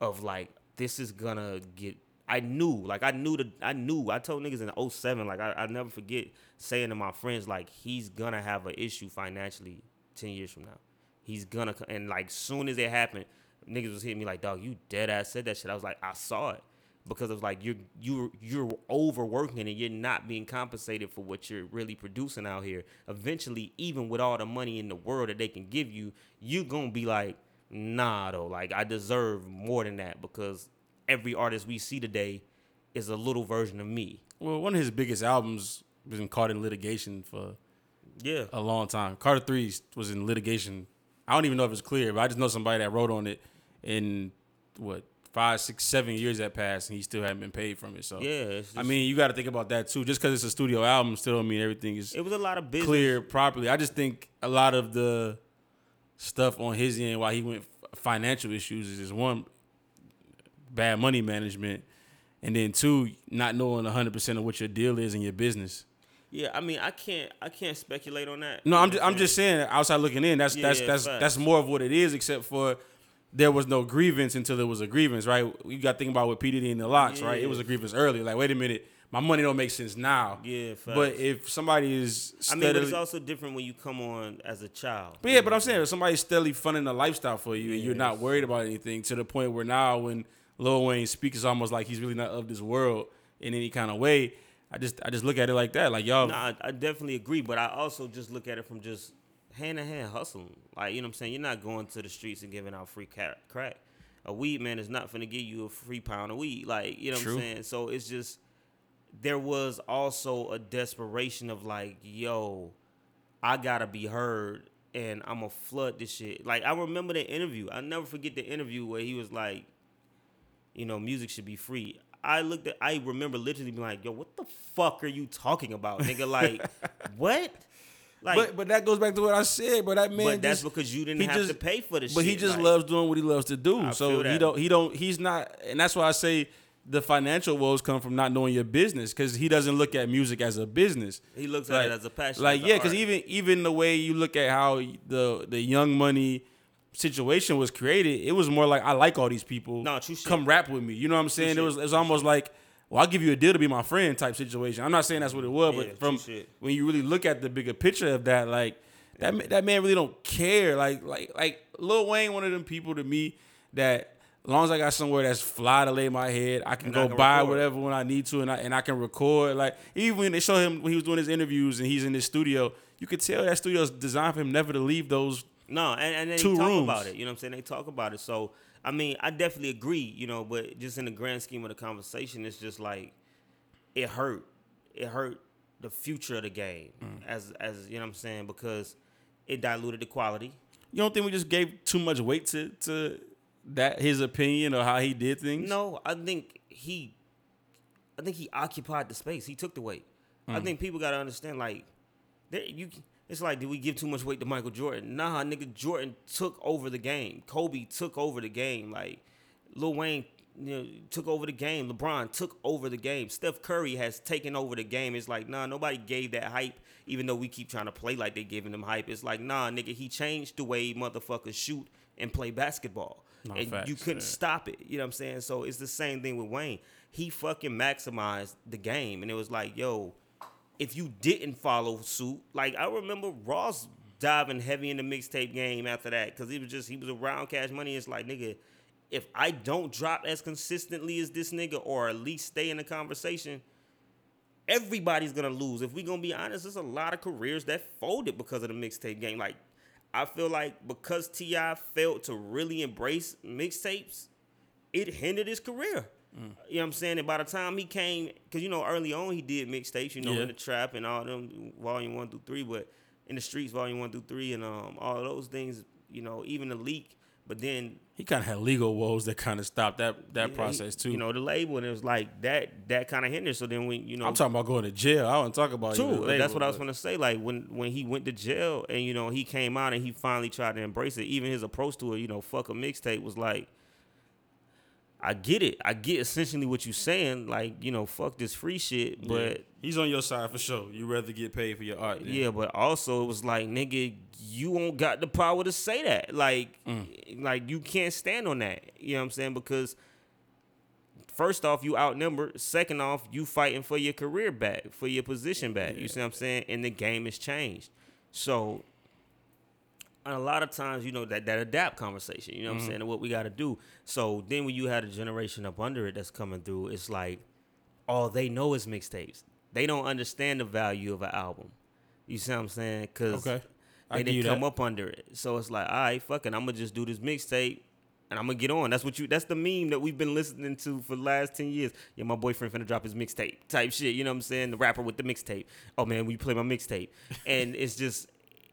of like this is gonna get. I knew, like I knew the, I knew. I told niggas in 07, like I, I never forget saying to my friends, like he's gonna have an issue financially ten years from now. He's gonna, and like soon as it happened, niggas was hitting me like, dog, you dead ass said that shit. I was like, I saw it because of like you're you're you're overworking and you're not being compensated for what you're really producing out here. Eventually, even with all the money in the world that they can give you, you're gonna be like, nah though, like I deserve more than that because every artist we see today is a little version of me. well, one of his biggest albums been caught in litigation for Yeah. a long time. Carter Three was in litigation. I don't even know if it's clear, but I just know somebody that wrote on it in what five, six, seven years that passed, and he still hadn't been paid from it. So Yeah. It's I mean, you got to think about that too. Just because it's a studio album, still don't mean everything is it was a lot of business. clear properly. I just think a lot of the stuff on his end, why he went financial issues, is just one bad money management, and then two not knowing hundred percent of what your deal is in your business. Yeah, I mean, I can't, I can't speculate on that. No, I'm just, I'm just saying outside looking in. That's Yeah, that's yeah, that's facts. that's more of what it is, except for there was no grievance until there was a grievance, right? You got to think about what P Diddy and the LOX, right? It was a grievance early. Like, wait a minute, my money don't make sense now. Yeah, But if somebody is I mean, but it's also different when you come on as a child. but yeah, but I'm saying if somebody's steadily funding a lifestyle for you and you're not worried about anything to the point where now when Lil Wayne speaks, it's almost like he's really not of this world in any kind of way. I just I just look at it like that, like y'all. No, I, I definitely agree, but I also just look at it from just hand to hand hustling. Like you know what I'm saying, you're not going to the streets and giving out free crack. A weed man is not gonna give you a free pound of weed. Like you know True. what I'm saying. So it's just there was also a desperation of like, yo, I gotta be heard and I'm gonna flood this shit. Like I remember the interview. I never forget the interview where he was like, you know, music should be free. I looked at I remember literally being like, yo, what the fuck are you talking about? Nigga, like, what? Like but but that goes back to what I said. But that man, but that's just- because you didn't have just- to pay for the shit. But he just like- loves doing what he loves to do. I so he don't he don't he's not, and that's why I say the financial woes come from not knowing your business because he doesn't look at music as a business. He looks at it as a passion. Like yeah, because even even the way you look at how the the Young Money situation was created, it was more like I like all these people. No, true shit. Come rap with me. You know what I'm saying? It was it was almost like. Well, I'll give you a deal to be my friend type situation. I'm not saying that's what it was, Yeah, but from when you really look at the bigger picture of that, like that that man really don't care. Like like like Lil Wayne, one of them people to me that as long as I got somewhere that's fly to lay my head, I can And go I can buy record. whatever when I need to, and I and I can record. Like even when they show him when he was doing his interviews and he's in his studio, you could tell that studio's designed for him never to leave those. No, and, and they talk rooms. about it. You know what I'm saying? They talk about it. So I mean, I definitely agree. You know, but just in the grand scheme of the conversation, it's just like it hurt. It hurt the future of the game, Mm. as as you know what I'm saying, because it diluted the quality. You don't think we just gave too much weight to to that his opinion or how he did things? No, I think he, I think he occupied the space. He took the weight. I mm. think people got to understand, like, there, you. It's like, did we give too much weight to Michael Jordan? Nah, nigga, Jordan took over the game. Kobe took over the game. Like, Lil Wayne, you know, took over the game. LeBron took over the game. Steph Curry has taken over the game. It's like, nah, nobody gave that hype. Even though we keep trying to play like they giving them hype, it's like, nah, nigga, he changed the way motherfuckers shoot and play basketball, No, and facts, you couldn't yeah. stop it. You know what I'm saying? So it's the same thing with Wayne. He fucking maximized the game, and it was like, yo, if you didn't follow suit, like I remember Ross diving heavy in the mixtape game after that because he was just he was around Cash Money. It's like nigga, if I don't drop as consistently as this nigga, or at least stay in the conversation, everybody's gonna lose. If we gonna be honest, there's a lot of careers that folded because of the mixtape game. Like I feel like because T.I. failed to really embrace mixtapes, it hindered his career. Mm. You know what I'm saying? And by the time he came, because you know early on he did mixtapes, you know, Yeah. in the trap and all them volume one through three, but in the streets volume one through three and um all of those things, you know, even the leak. But then He kind of had legal woes that kind of stopped that that process too. You know, the label and it was like that that kind of hindered. So then when you know I'm talking about going to jail. I to talk about even the That's label, what I was but- gonna say. Like when when he went to jail and you know he came out and he finally tried to embrace it. Even his approach to it, you know, fuck a mixtape was like, I get it. I get essentially what you're saying. Like you know, fuck this free shit. Yeah. But he's on your side for sure. You rather get paid for your art. than- yeah, but also it was like, nigga, you won't got the power to say that. Like, Mm. like you can't stand on that. You know what I'm saying? Because first off, you outnumbered. Second off, you fighting for your career back, for your position back. You see what I'm saying? And the game has changed. So and a lot of times, you know, that, that adapt conversation, you know what I'm saying, and what we got to do. So then when you had a generation up under it that's coming through, it's like all they know is mixtapes. They don't understand the value of an album. You see what I'm saying? Because Okay. They didn't come that. up under it. So it's like, all right, fucking, I'm gonna just do this mixtape. And I'm gonna get on. That's what you. That's the meme that we've been listening to for the last ten years. Yeah, my boyfriend finna drop his mixtape type shit. You know what I'm saying? The rapper with the mixtape. Oh man, we play my mixtape, and it's just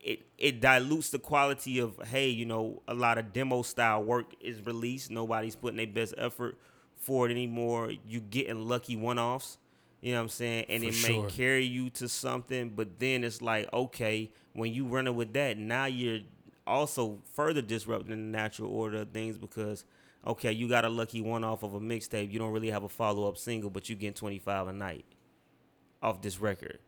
it it dilutes the quality of hey, you know, a lot of demo style work is released. Nobody's putting their best effort for it anymore. you're getting lucky one offs. You know what I'm saying? And For it sure. may carry you to something, but then it's like, okay, when you running with that, now you're also further disrupting the natural order of things because okay, you got a lucky one off of a mixtape. You don't really have a follow up single, but you get 25 a night off this record.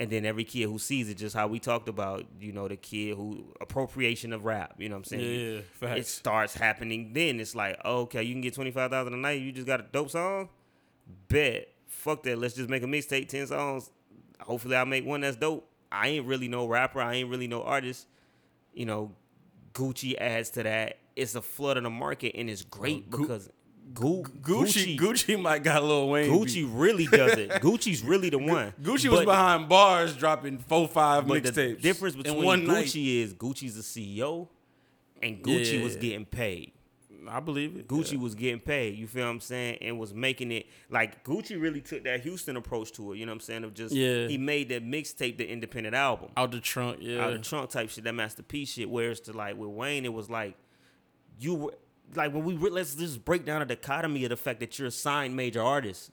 And then every kid who sees it, just how we talked about, you know, the kid who appropriation of rap, you know what I'm saying? yeah, it starts happening then. It's like, okay, you can get 25,000 a night. You just got a dope song? Bet. Fuck that. Let's just make a mixtape, 10 songs. Hopefully, I make one that's dope. I ain't really no rapper. I ain't really no artist. You know, Gucci adds to that. It's a flood in the market, and it's great Gu- because Gu- Gucci, Gucci might got Lil Wayne. Gucci beat. really does it. Gucci's really the one. Gucci was behind bars, dropping four, five But the mixtapes. difference between one night. Gucci is Gucci's a CEO, and Gucci was getting paid. I believe it. Gucci Yeah. was getting paid. You feel what I'm saying? And was making it like Gucci really took that Houston approach to it. You know what I'm saying? Of just Yeah. he made that mixtape the independent album. out the trunk. Yeah, Out the trunk type shit, that masterpiece shit. Whereas to like with Wayne, it was like you were like when we re- let's just break down a dichotomy of the fact that you're a signed major artist.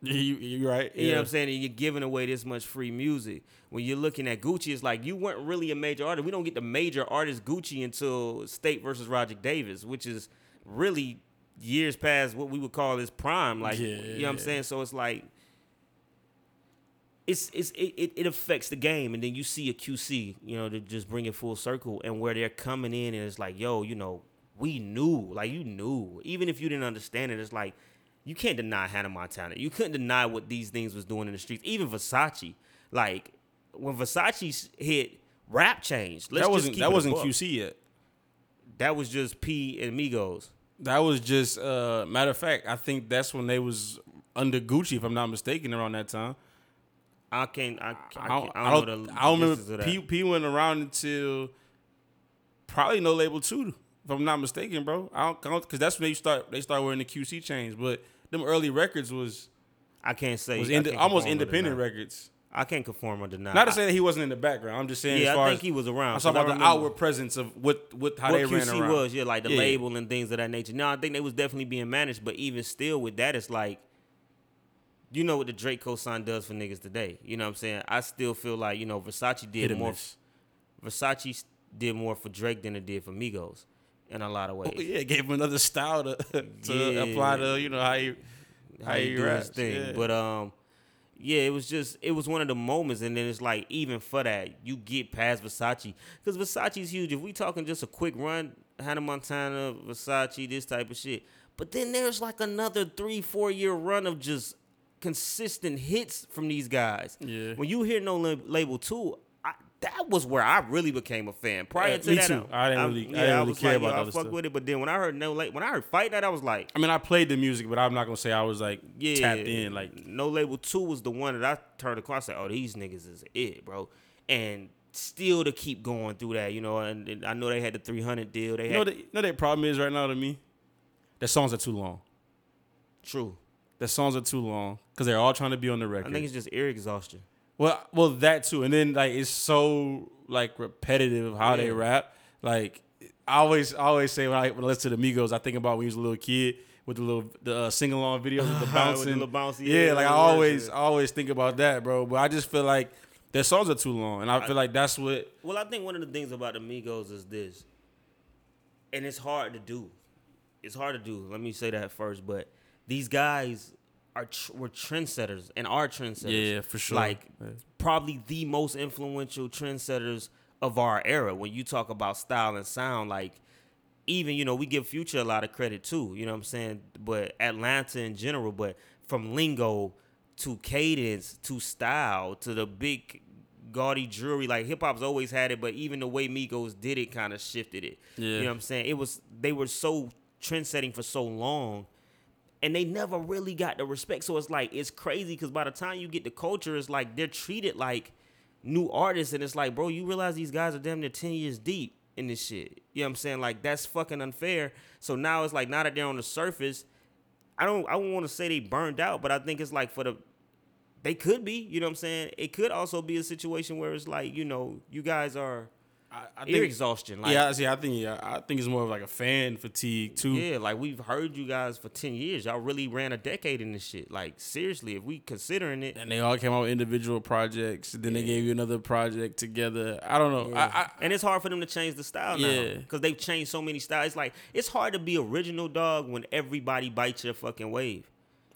you, you right. You know what I'm saying? And you're giving away this much free music. When you're looking at Gucci, it's like you weren't really a major artist. We don't get the major artist Gucci until State versus Radric Davis, which is really years past what we would call his prime. Like, you know what I'm saying? So it's like it's it's it, it, it affects the game, and then you see a QC, you know, to just bring it full circle, and where they're coming in, and it's like, yo, you know, we knew, like you knew, even if you didn't understand it, it's like you can't deny Hannah Montana. You couldn't deny what these things was doing in the streets. Even Versace, like when Versace hit, rap changed. Let's that wasn't that wasn't. QC yet. That was just P and Migos. That was just uh matter of fact. I think that's when they was under Gucci, if I'm not mistaken, around that time. I can't. I, can't, I don't. I don't, I don't, know the I don't remember. P, P went around until probably no label two, if I'm not mistaken, bro. I don't because that's when they start. They start wearing the QC chains, but them early records was I can't say was can't almost confirm it or independent records. I can't confirm or deny. Not to say that he wasn't in the background. I'm just saying. yeah, as far I think as, he was around. I'm talking about the outward presence of what what how what they ran QC around. was, yeah, like the Yeah. label and things of that nature. No, I think they was definitely being managed, but even still with that, it's like, you know what the Drake cosign does for niggas today. You know what I'm saying? I still feel like you know Versace did more. miss. Versace did more for Drake than it did for Migos in a lot of ways. Oh, yeah, gave him another style to to Yeah. apply to you know how you how, how he you do his raps. thing. Yeah. But um, yeah, it was just it was one of the moments, and then it's like even for that, you get past Versace because Versace's huge. If we talking just a quick run, Hannah Montana, Versace, this type of shit. But then there's like another three, four year run of just consistent hits from these guys. Yeah. When you hear No Label Two. I, that was where I really became a fan. Prior Yeah, to me that, too. I didn't really- I didn't really was care like, about yo, the I fuck stuff. with it. But then when I heard No Label, when I heard Fight That, I was like, I mean, I played the music, but I'm not gonna say I was like yeah, tapped in. Like No Label Two was the one that I turned across. Like, oh, these niggas is it, bro. And still to keep going through that, you know. And, and I know they had the 300 deal. They you had know, the, you know, their problem is right now to me. Their songs are too long. true. Their songs are too long because they're all trying to be on the record. I think it's just ear exhaustion. Well, well, that too, and then like it's so like repetitive of how they rap. Like I always, I always say when I, when I listen to the Migos, I think about when he was a little kid with the little the uh, sing along videos with the With the bouncing. little bouncy, yeah, yeah, like I always, yeah. I always think about that, bro. But I just feel like their songs are too long, and I feel like that's what. Well, I think one of the things about the Migos is this, and it's hard to do. It's hard to do. Let me say that first. But these guys are tr- were trendsetters and are trendsetters. Yeah, for sure. Like Yeah. probably the most influential trendsetters of our era. When you talk about style and sound, like even you know we give Future a lot of credit too. You know what I'm saying? But Atlanta in general, but from lingo to cadence to style to the big gaudy jewelry, like hip hop's always had it, but even the way Migos did it kind of shifted it. Yeah. You know what I'm saying? It was they were so trend setting for so long. And they never really got the respect. So it's like it's crazy because by the time you get the culture, it's like they're treated like new artists, and it's like, bro, you realize these guys are damn near ten years deep in this shit. You know what I'm saying? Like that's fucking unfair. So now it's like now that they're on the surface, I don't I don't want to say they burned out, but I think it's like for the they could be, you know what I'm saying? It could also be a situation where it's like, you know, you guys are I, I ear exhaustion. Like, yeah, see, I think yeah, I think it's more of like a fan fatigue too. yeah, like we've heard you guys for 10 years. Y'all really ran a decade in this shit. Like, seriously, if we considering it. And they all came out with individual projects. Then they gave you another project together. I don't know. I, I, and it's hard for them to change the style now because they've changed so many styles. It's like it's hard to be original, dog, when everybody bites your fucking wave.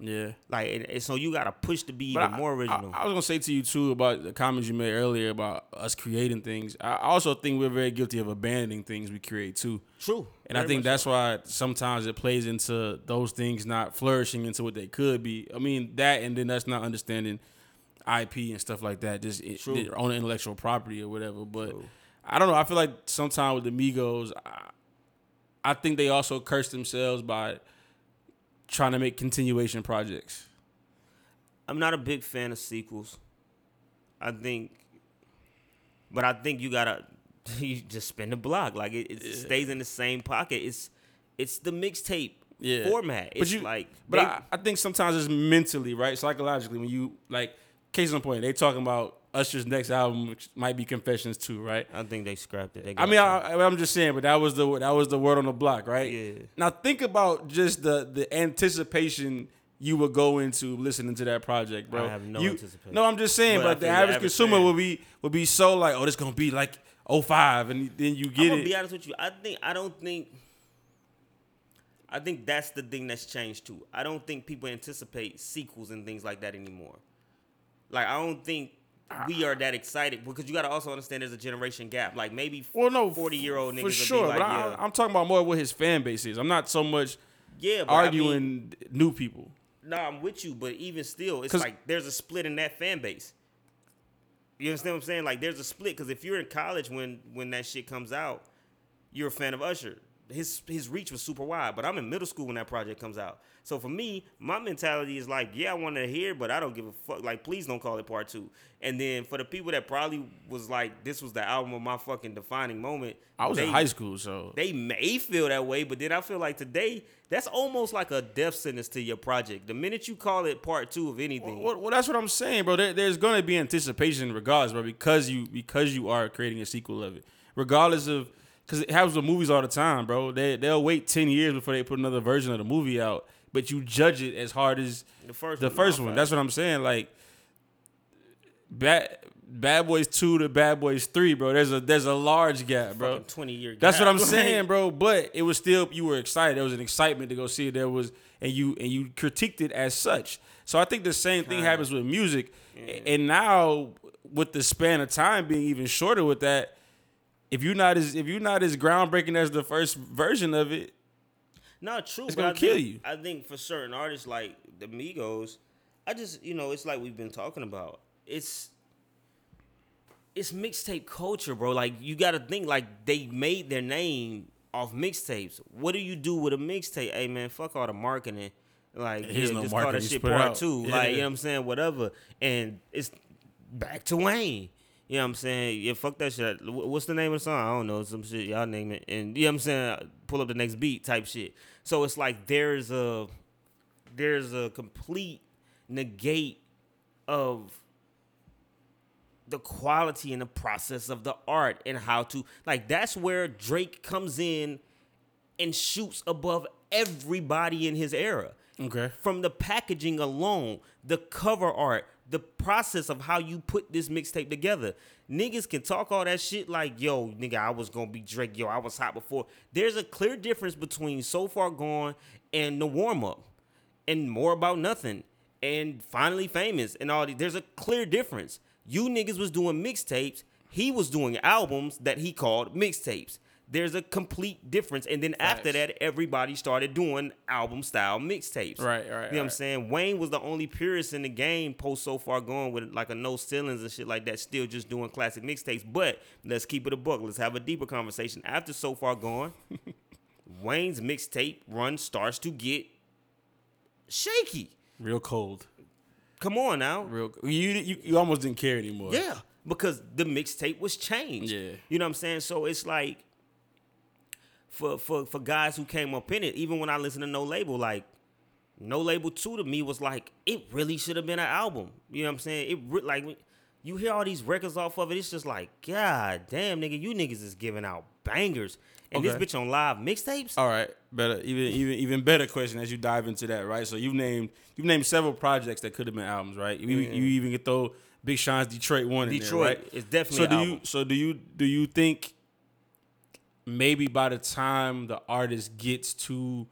Yeah. Like, and, and so you gotta push to be even I- more original. I, I was gonna say to you too about the comments you made earlier about us creating things. I also think we're very guilty of abandoning things we create too. True, And I think much that's why sometimes it plays into those things not flourishing into what they could be. I mean that, and then that's not understanding IP and stuff like that, just it, True. their own intellectual property or whatever. But True. I don't know. I feel like sometimes with the Migos, I, I think they also curse themselves by trying to make continuation projects. I'm not a big fan of sequels. I think, but I think you gotta you just spin the block. Like it, it stays in the same pocket. It's it's the mixtape Yeah. format. It's but you, like, but they- I, I think sometimes it's mentally, right, psychologically. When you like, case in point, they talking about Usher's next album, which might be Confessions too, right? I think they scrapped it. They I mean. I, I'm just saying, but that was the that was the word on the block, right? Yeah. Now think about just the the anticipation you would go into listening to that project, bro. I have no You- anticipation. No, I'm just saying, But but, the feel the average average consumer fan- would be would be so like, oh, this gonna be like 05, and then you I'm get gonna it. be honest with you. I think I don't think. I think that's the thing that's changed too. I don't think people anticipate sequels and things like that anymore. Like I don't think we are that excited because you got to also understand there's a generation gap. Like maybe well, no, forty year old niggas for sure. be like, but I, yeah, I'm talking about more what his fan base is. I'm not so much yeah, but I mean, arguing new people. No, I'm with you, but even still, it's like there's a split in that fan base. You understand what I'm saying? Like there's a split because if you're in college when when that shit comes out, you're a fan of Usher. His his reach was super wide. But I'm in middle school when that project comes out. So for me, my mentality is like, yeah, I want to hear, but I don't give a fuck. Like, please don't call it part two. And then for the people that probably was like, this was the album of my fucking defining moment. I was they, in high school, so They may feel that way, but then I feel like today that's almost like a death sentence to your project. The minute you call it part two of anything, Well, well, that's what I'm saying, bro. There, there's going to be anticipation regardless, bro, because you because you are creating a sequel of it, regardless of because it happens with movies all the time, bro. They they'll wait ten years before they put another version of the movie out, but you judge it as hard as the first the one, first one. facts. That's what I'm saying. Like bad Bad Boys Two to Bad Boys Three, bro. There's a there's a large gap, bro. Fucking twenty year. That's what I'm saying, bro. But it was still you were excited. There was an excitement to go see it. There was and you and you critiqued it as such. So I think the same thing happens with music. And now with the span of time being even shorter with that, if you're not as if you're not as groundbreaking as the first version of it, Not true. It's gonna I kill think, you. I think for certain artists like the Migos, I just you know it's like we've been talking about. It's it's mixtape culture, bro. Like you got to think like they made their name off mixtapes. What do you do with a mixtape? Hey man, fuck all the marketing. Like Here's yeah, no just call that shit part out. two. Yeah. Like you know what I'm saying, whatever. And it's back to Wayne. You know what I'm saying? Yeah, fuck that shit. What's the name of the song? I don't know. Some shit. Y'all name it. And you know what I'm saying? Pull up the next beat type shit. So it's like there's a there's a complete negate of the quality and the process of the art and how to like that's where Drake comes in and shoots above everybody in his era okay. from the packaging alone, the cover art, the process of how you put this mixtape together. Niggas can talk all that shit like, yo, nigga, I was gonna be Drake, yo, I was hot before. There's a clear difference between So Far Gone and the warm up, and more about nothing, and finally famous and all these. There's a clear difference. You niggas was doing mixtapes, he was doing albums that he called mixtapes. There's a complete difference. And then after that, everybody started doing album style mixtapes. Right, right, You know what I'm saying? Wayne was the only purist in the game post So Far Gone with like a no ceilings and shit like that, still just doing classic mixtapes. But let's keep it a book. Let's have a deeper conversation. After so far gone, Wayne's mixtape run starts to get shaky. Real cold. Come on now. Real you, you you almost didn't care anymore. Yeah, because the mixtape was changed. Yeah. you know what I'm saying. So it's like for for for guys who came up in it. Even when I listen to No Label, like No Label Two to me was like it really should have been an album. You know what I'm saying? It re- like you hear all these records off of it. It's just like God damn, nigga, you niggas is giving out bangers. And Okay. this bitch on live mixtapes. All right, better even even even better question as you dive into that, right? So you've named you've named several projects that could have been albums, right? You, you even could throw Big Sean's Detroit one in Detroit there, right? is definitely So do an you so do you do you think maybe by the time the artist gets to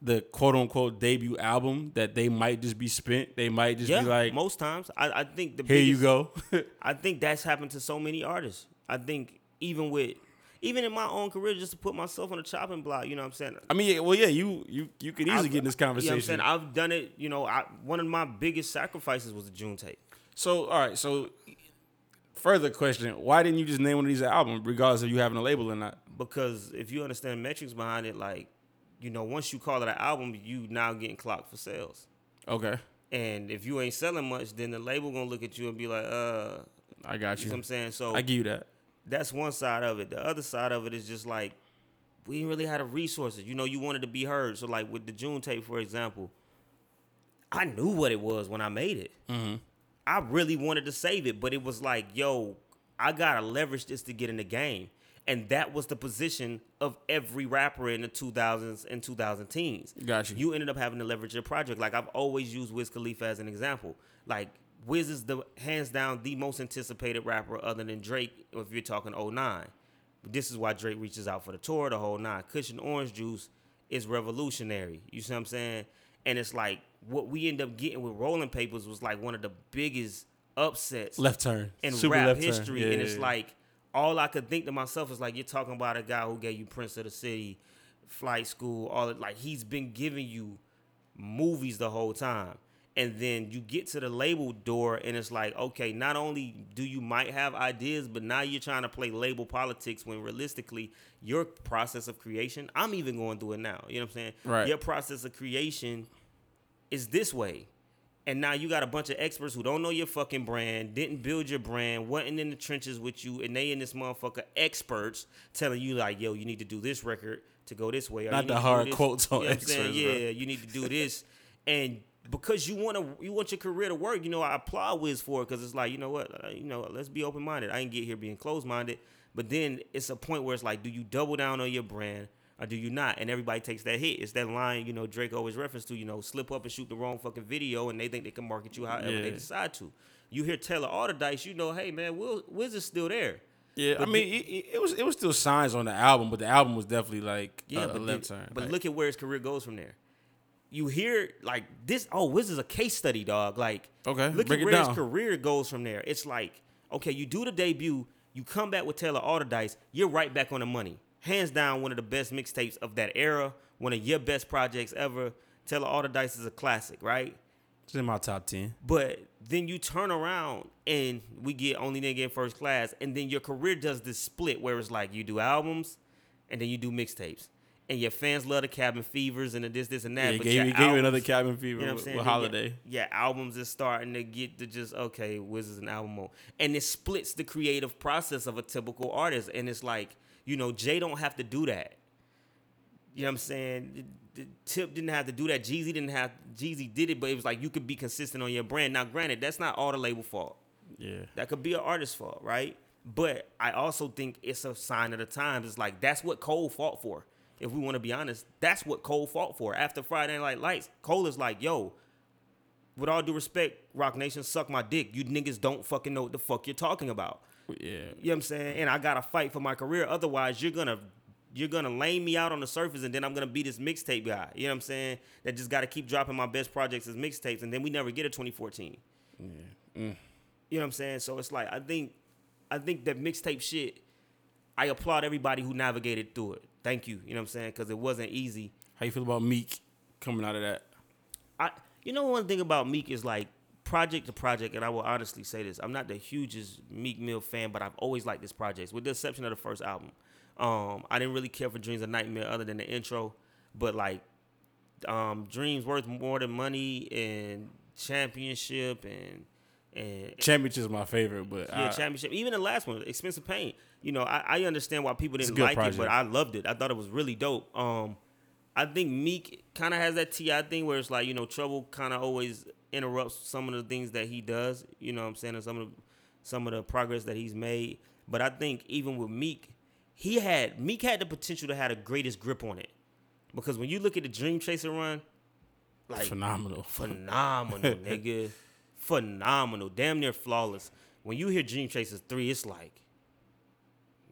the quote unquote debut album that they might just be spent. They might just yeah, be like, most times I, I think the here you go. I think that's happened to so many artists. I think even with even in my own career, just to put myself on the chopping block, you know what I'm saying? I mean, well, yeah, you you you could easily I've- get in this You know I'm conversation. saying? I've done it, you know, I, one of my biggest sacrifices was the June tape. So, all right. So, further question: Why didn't you just name one of these an album, regardless of you having a label or not? Because if you understand metrics behind it, like, you know, once you call it an album, you now getting clocked for sales. Okay, And if you ain't selling much, then the label gonna look at you and be like, uh, I got you you. know what I'm saying? So I give you that. that's one side of it. The other side of it is just like we didn't really have the resources. You know, you wanted to be heard. So like with the June tape, for example, I knew what it was when I made it. I really wanted to save it, but it was like, yo, I gotta leverage this to get in the game. And that was the position of every rapper in the 2000s and 2010s. Got you. You ended up having to leverage your project. Like I've always used Wiz Khalifa as an example. Like Wiz is the hands down the most anticipated rapper other than Drake if you're talking 09. This is why Drake reaches out for the tour, the whole nine. Kush & Orange Juice is revolutionary. You see what I'm saying? And it's like what we end up getting with Rolling Papers was like one of the biggest upsets Left turn in Super rap left turn. history, Yeah, and it's yeah. like all I could think to myself is like you're talking about a guy who gave you Prince of the City, Flight School, all that. Like he's been giving you movies the whole time, And then you get to the label door, and it's like, okay, not only do you might have ideas, but now you're trying to play label politics when realistically, your process of creation, I'm even going through it now. You know what I'm saying? Right. Your process of creation is this way. And now you got a bunch of experts who don't know your fucking brand, didn't build your brand, wasn't in the trenches with you, and they in this motherfucker experts telling you like, yo, you need to do this record to go this way. Not the need to do hard quotes on You know experts. Yeah, you need to do this. and because you want to, you want your career to work. You know, I applaud Wiz for it because it's like, you know what, uh, you know, let's be open minded. I ain't get here being closed minded. But then it's a point where it's like, do you double down on your brand? Or do you not? And everybody takes that hit. It's that line, you know, Drake always referenced to, you know, slip up and shoot the wrong fucking video and they think they can market you however they decide to. You hear Taylor Allderdice, you know, hey man, Will, Wiz is still there. Yeah, I mean, it, it- it was it was still signs on the album, but the album was definitely like Yeah, a but, left turn. but Like, look at where his career goes from there. You hear like this. Oh, Wiz is a case study, dog. Like, Okay, look at where his career goes from there. It's like, okay, you do the debut, you come back with Taylor Allderdice, you're right back on the money. Hands down, one of the best mixtapes of that era, one of your best projects ever. Taylor Dice is a classic, right? it's in my top ten. But then you turn around and we get only nigga in first class, and then your career does this split where it's like you do albums and then you do mixtapes. And your fans love the cabin fevers and the this, this, and that. Yeah, but gave your you gave you albums- another cabin fever you know with, with holiday. Yeah, albums is starting to get to just okay, Wiz is an album mode, and it splits the creative process of a typical artist. And it's like you know, Jay don't have to do that. You know what I'm saying? Tip didn't have to do that. Jeezy didn't have. Jeezy did it, but it was like you could be consistent on your brand. Now, granted, that's not all the label fault. Yeah, That could be an artist's fault, right? But I also think it's a sign of the times. It's like that's what Cole fought for. If we want to be honest, that's what Cole fought for. After Friday Night Lights, Cole is like, yo, with all due respect, Roc Nation, suck my dick. You niggas don't fucking know what the fuck you're talking about. Yeah. You know what I'm saying? And I gotta fight for my career. Otherwise, you're gonna you're gonna lame me out on the surface, and then I'm gonna be this mixtape guy. You know what I'm saying? That just gotta keep dropping my best projects as mixtapes, and then we never get a 2014. Yeah, mm. You know what I'm saying? So it's like I think I think that mixtape shit. I applaud everybody who navigated through it. Thank you. You know what I'm saying? Because it wasn't easy. How you feel about Meek coming out of that? I you know one thing about Meek is like project to project, and I will honestly say this: I'm not the hugest Meek Mill fan, but I've always liked this project, with the exception of the first album. Um, I didn't really care for Dreams of Nightmare other than the intro, but like um, Dreams worth more than money and championship and and Championship is my favorite, but yeah, I, championship. Even the last one, Expensive Pain. You know, I, I understand why people didn't like it, but. I loved it. I thought it was really dope. Um, I think Meek kind of has that T.I. thing where it's like you know Trouble kind of always interrupts some of the things that he does. You know what I'm saying? And some of the, some of the progress that he's made. But I think even with Meek, he had Meek had the potential to have the greatest grip on it because when you look at the Dream Chaser run, like phenomenal. phenomenal, nigga. Phenomenal. Damn near flawless. When you hear Dream Chasers 3, it's like,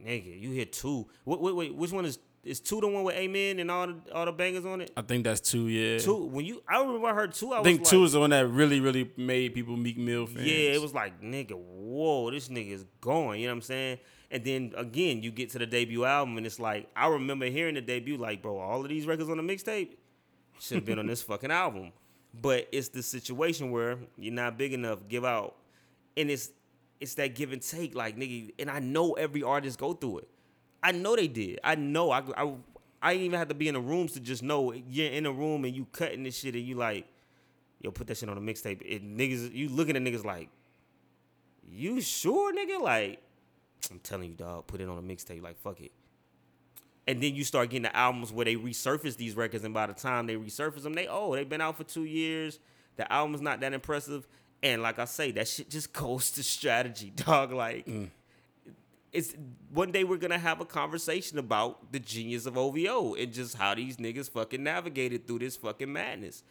nigga, you hit two. Wait, wait, wait. Which one is is two the one with Amen and all the all the bangers on it? I think that's two. Yeah, Two. When you I remember I heard two, I, I think two like, is the one that really, really made people Meek Mill fans. Yeah, it was like, nigga, whoa, this nigga is going. You know what I'm saying? And then again, you get to the debut album, and it's like, I remember hearing the debut, like, bro, all of these records on the mixtape should have been on this fucking album. But it's the situation where you're not big enough, give out, and it's it's that give and take, like nigga. And I know every artist go through it. I know they did. I know. I I, I didn't even have to be in the rooms to just know you're in a room and you cutting this shit and you like, yo, put that shit on a mixtape. And niggas, you looking at niggas like, you sure, nigga? Like, I'm telling you, dog, put it on a mixtape. Like, fuck it. And then you start getting the albums where they resurface these records, and by the time they resurface them, they oh, they've been out for two years. The album's not that impressive, and like I say, that shit just goes to strategy, dog. Like, it's one day we're gonna have a conversation about the genius of OVO and just how these niggas fucking navigated through this fucking madness,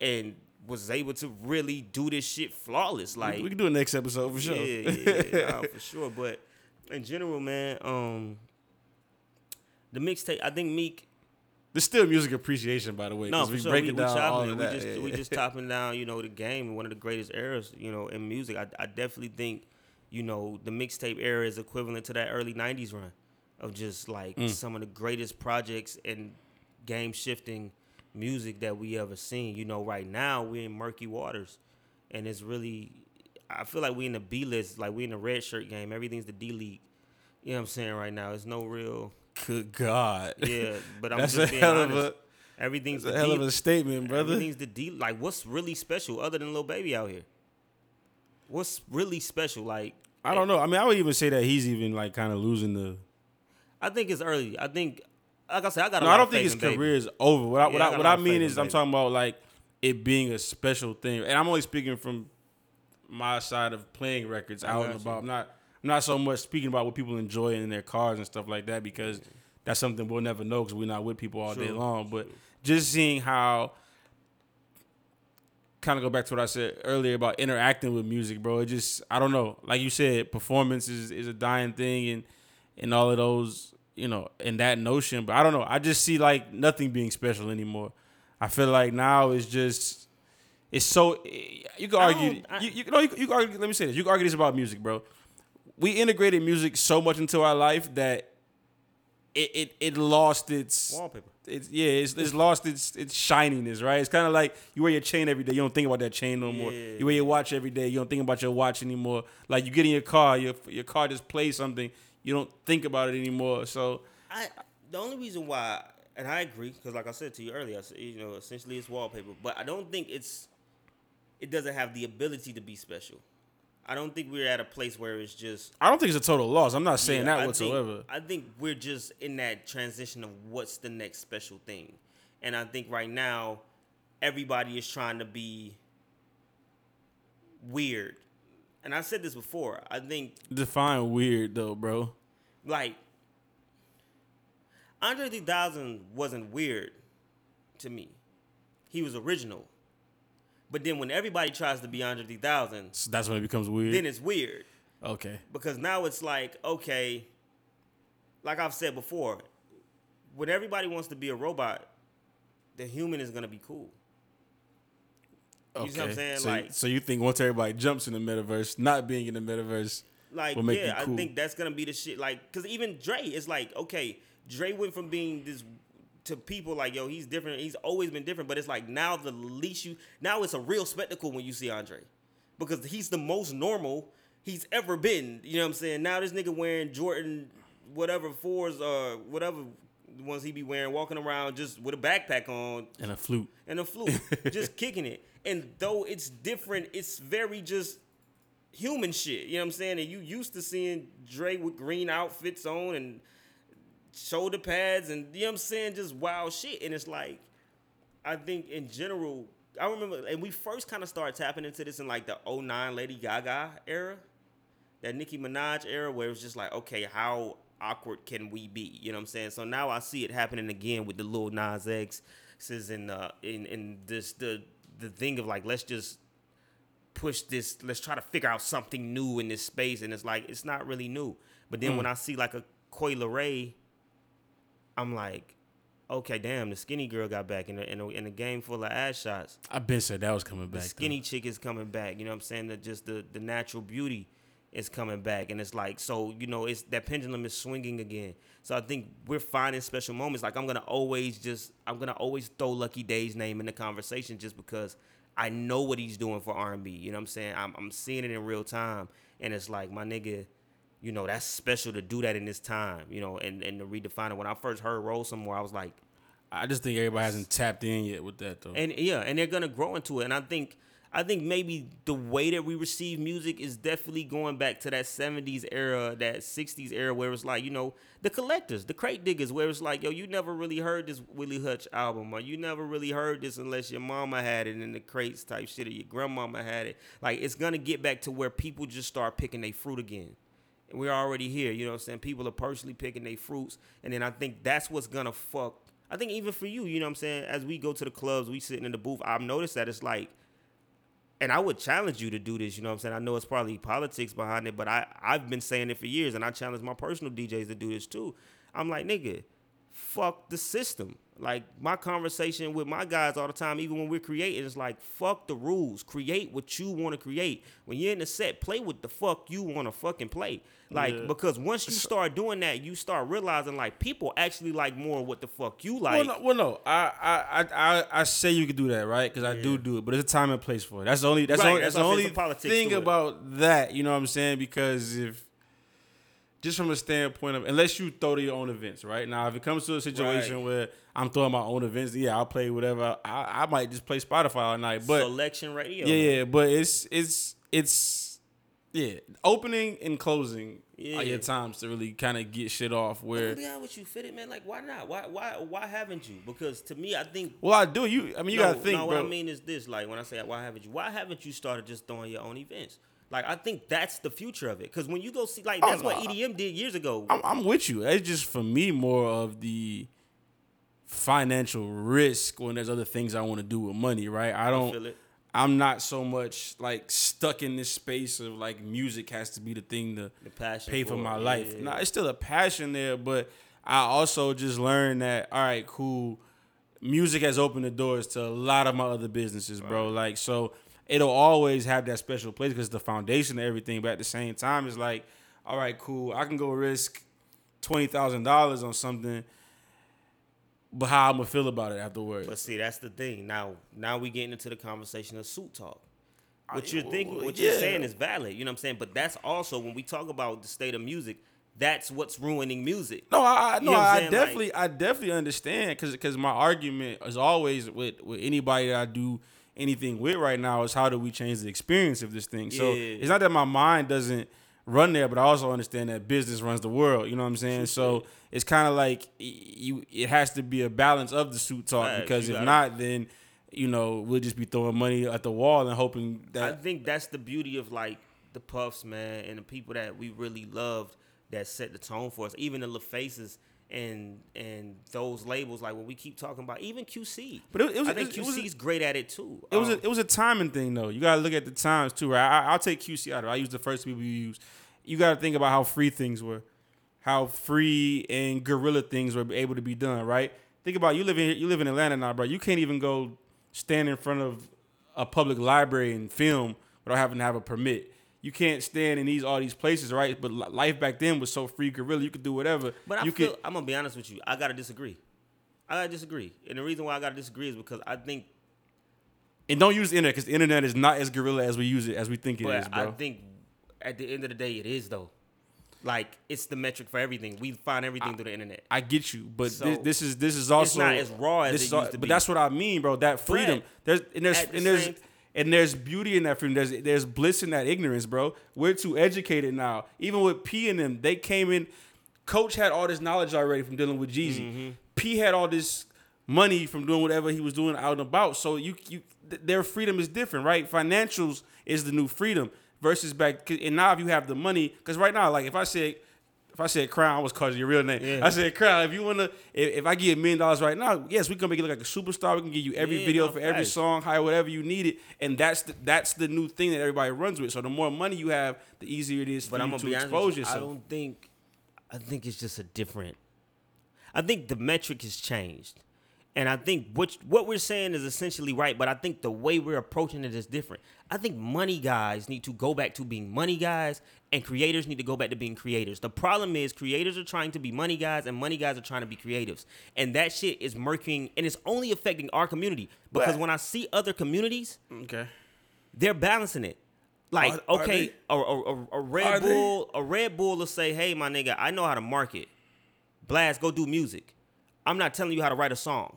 and was able to really do this shit flawless. Like, we can do a next episode for sure. yeah, yeah, yeah, nah, for sure. But in general, man, um, the mixtape. I think Meek. There's still music appreciation, by the way. No, we sure. breaking we, we down all chopping of it. that. We just yeah, we yeah. just topping down, you know, the game and one of the greatest eras, you know, in music. I, I definitely think, you know, the mixtape era is equivalent to that early '90s run of just like Mm. some of the greatest projects and game shifting music that we ever seen. You know, right now we're in murky waters, and it's really, I feel like we in the B list, like we in the red shirt game. Everything's the D league. You know what I'm saying right now? It's no real. Good God. Yeah, but I'm That's just a being hell honest. of a Everything's that's a hell of a statement, brother. Everything's the D. Like, what's really special other than Lil Baby out here? What's really special? Like, I don't eh, know. I mean, I would even say that he's even like kind of losing the. I think it's early. I think, like I said, I got. No, I don't think his in Baby. career is over. What I, what Yeah, I I, what I mean is, I'm talking about like it being a special thing, and I'm only speaking from my side of playing records out and about. I'm not. I'm not so much speaking about what people enjoy in their cars and stuff like that because that's something we'll never know because we're not with people all day long. But just seeing how kind of go back to what I said earlier about interacting with music, bro. It just I don't know. Like you said, performance is, is a dying thing and and all of those, you know, and that notion. But I don't know. I just see like nothing being special anymore. I feel like now it's just it's so eh, you can argue I- you, you know you, you can argue let me say this. You can argue this about music, bro. We integrated music so much into our life that it it, it lost its Wallpaper. it's yeah, it's, it's lost its its shininess, right? It's kind of like you wear your chain every day, you don't think about that chain no more. Yeah. You wear your watch every day, you don't think about your watch anymore. Like you get in your car, your your car just plays something, you don't think about it anymore. So I the only reason why, and I agree, because like I said to you earlier, I said, you know, essentially it's wallpaper, but I don't think it's it doesn't have the ability to be special. I don't think we're at a place where it's just I don't think it's a total loss. I'm not saying Yeah, that I whatsoever. Think, I think we're just in that transition of what's the next special thing. And I think right now, everybody is trying to be weird. And I said this before. I think, Define weird though, bro. like, Andre 3000 wasn't weird to me. He was original. But then when everybody tries to be Andre 3000, So that's when it becomes weird. then it's weird. okay. because now it's like okay like i've said before when everybody wants to be a robot the human is going to be cool Okay. You see what I'm saying? So, Like- so you think once everybody jumps in the metaverse, not being in the metaverse, like Will make yeah cool. i think that's going to be the shit like because even dre is like okay dre went from being this to people like yo he's different he's always been different but it's like now the least you now it's a real spectacle when you see andre because he's the most normal he's ever been you know what i'm saying now this nigga wearing jordan whatever fours uh whatever ones he be wearing walking around just with a backpack on and a flute. and a flute, just kicking it. And though it's different, it's very just human shit. You know what I'm saying? And you used to seeing Dre with green outfits on and shoulder pads and you know what I'm saying, just wild shit. And it's like, I think in general, I remember, and we first kind of started tapping into this in like the 09 Lady Gaga era, that Nicki Minaj era, where it was just like, okay, how awkward can we be? You know what I'm saying? So now I see it happening again with the Lil Nas X and uh, in in this the the thing of like, let's just push this, let's try to figure out something new in this space, and it's like it's not really new. But then when I see like a Coi Leray, I'm like, okay, damn, the skinny girl got back in a, in a, in a game full of ass shots I've been said that was coming the back. though. skinny chick is coming back. You know what I'm saying? That just the the natural beauty is coming back, and it's like so. You know, it's that pendulum is swinging again. So I think we're finding special moments. Like I'm gonna always just I'm gonna always throw Lucky Daye's name in the conversation just because I know what he's doing for R&B. You know what I'm saying? I'm I'm seeing it in real time, and it's like my nigga. You know that's special to do that in this time. You know, and and to redefine it. When I first heard Roll Some Mo, I was like, I just think everybody hasn't tapped in yet with that though. and yeah, and they're gonna grow into it. And I think I think maybe the way that we receive music is definitely going back to that '70s era, that '60s era, where it's like you know the collectors, the crate diggers, where it's like yo, you never really heard this Willie Hutch album, or you never really heard this unless your mama had it in the crates type shit, or your grandmama had it. Like it's gonna get back to where people just start picking their fruit again. We're already here, you know what I'm saying? People are personally picking their fruits. And then I think that's what's gonna fuck. I think even for you, you know what I'm saying? As we go to the clubs, we sitting in the booth, I've noticed that it's like, and I would challenge you to do this, you know what I'm saying? I know it's probably politics behind it, but I, I've been saying it for years, and I challenge my personal DJs to do this too. I'm like, nigga, fuck the system. Like my conversation with my guys all the time, even when we're creating, it's like fuck the rules. Create what you want to create. When you're in the set, play what the fuck you want to fucking play. Like Yeah. because once you start doing that, you start realizing like people actually like more what the fuck you Well, like. no, well, no. I, I, I, I, say you could do that, right? Because I do do it, but there's a time and place for it. That's the only. That's Right, only. that's That's, the only say it's a politics thing about that. You know what I'm saying? Because if just from a standpoint of unless you throw to your own events, right? Now, if it comes to a situation Right. where I'm throwing my own events, yeah, I'll play whatever. I, I might just play Spotify all night, but Selection radio. yeah, yeah. But it's it's it's yeah. Opening and closing are Yeah. your times to really kind of get shit off. Where be honest with you, fit it, man. Like, why not? Why, why, why haven't you? Because to me, I think well, I do. You, I mean, you no, gotta think, no, bro. what I mean is this: like when I say why haven't you? Why haven't you started just throwing your own events? Like I think that's the future of it. Because when you go see, like Oh, that's what. EDM did years ago. I'm, I'm with you. It's just for me more of the financial risk when there's other things I want to do with money, right? I don't. feel it. I'm not so much like stuck in this space of like music has to be the thing to The passion pay for for my it, life. yeah. It's still a passion there, but I also just learned that all right, cool. Music has opened the doors to a lot of my other businesses, bro. Like so, it'll always have that special place because the foundation of everything. But at the same time, it's like, all right, cool. I can go risk twenty thousand dollars on something, but how I'm gonna feel about it afterwards. But see, that's the thing. Now, now we getting into the conversation of suit talk. What you're thinking, well, what you're yeah. saying is valid. You know what I'm saying? But that's also when we talk about the state of music. That's what's ruining music. No, I, I You no, know I'm I saying? definitely, I definitely understand because because my argument is always with with anybody that I do anything with right now is how do we change the experience of this thing. So Yeah. it's not that my mind doesn't run there, but I also understand that business runs the world. You know what I'm saying? So it's kind of like you, it has to be a balance of the suit talk Facts, because if not, then you know we'll just be throwing money at the wall and hoping that. I think that's the beauty of like the puffs, man, and the people that we really loved that set the tone for us. Even the LaFaces and and those labels, like when we keep talking about, even QC. But it- it was- I think it QC's great at it too. It was Um, a, it was a timing thing though. You gotta look at the times too, right? I, I'll take QC out of it. I use the first people you use. You gotta think about how free things were, how free and guerrilla things were able to be done, right? Think about you live in you live in Atlanta now, bro. You can't even go stand in front of a public library and film without having to have a permit. You can't stand in these all these places, right? But life back then was so free, guerrilla. You could do whatever. But I you feel could, I'm gonna be honest with you. I gotta disagree. I gotta disagree, and the reason why I gotta disagree is because I think, and don't use the internet because the internet is not as guerrilla as we use it as we think it is, but bro. I think at the end of the day, it is though. Like it's the metric for everything. We find everything through the internet. I get you, but So, this, this is this is also not as raw as it is all- used to But be. that's what I mean, bro. That freedom. there's and there's and there's same- and there's beauty in that freedom. There's there's bliss in that ignorance, bro. We're too educated now. Even with P and them, they came in. Coach had all this knowledge already from dealing with Jeezy. Mm-hmm. P had all this money from doing whatever he was doing out and about. So you you th- their freedom is different, right? Financials is the new freedom versus back. And now if you have the money, because right now, like if I said. If I said Crown, I was calling your real name. Yeah. I said Crown. If you wanna, if, if I give you a million dollars right now, yes, we can make you look like a superstar. We can give you every Yeah, video no, for every facts. song, hire whatever you need it, and that's the, that's the new thing that everybody runs with. So the more money you have, the easier it is for But I'm you to expose you, I don't think. I think it's just a different. I think the metric has changed, and I think what what we're saying is essentially right. But I think the way we're approaching it is different. I think money guys need to go back to being money guys, and creators need to go back to being creators. The problem is creators are trying to be money guys, and money guys are trying to be creatives, and that shit is murking, and it's only affecting our community. Because But- when I see other communities, Okay. they're balancing it. Like, Are- are okay, they? a, a, a, Red Are they? Bull, a Red Bull will say, "Hey, my nigga, I know how to market. Blxst, go do music. I'm not telling you how to write a song.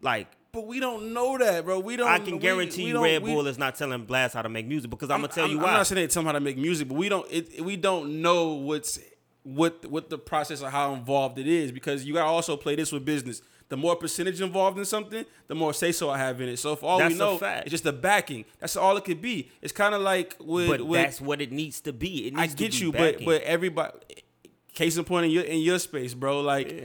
Like, But we don't know that, bro. We don't. I can guarantee we you, don't- Red we- Bull is not telling Blxst how to make music because I'm, gonna tell you why. I'm not saying they tell him how to make music, but we don't. It, we don't know what's what what the process or how involved it is because you gotta also play this with business. The more percentage involved in something, the more say so I have in it. So for all That's we know, it's just the backing. That's all it could be. It's kind of like with, but with that's what it needs to be. It needs I get be you, backing. but but everybody. Case in point in your in your space, bro. Like Yeah.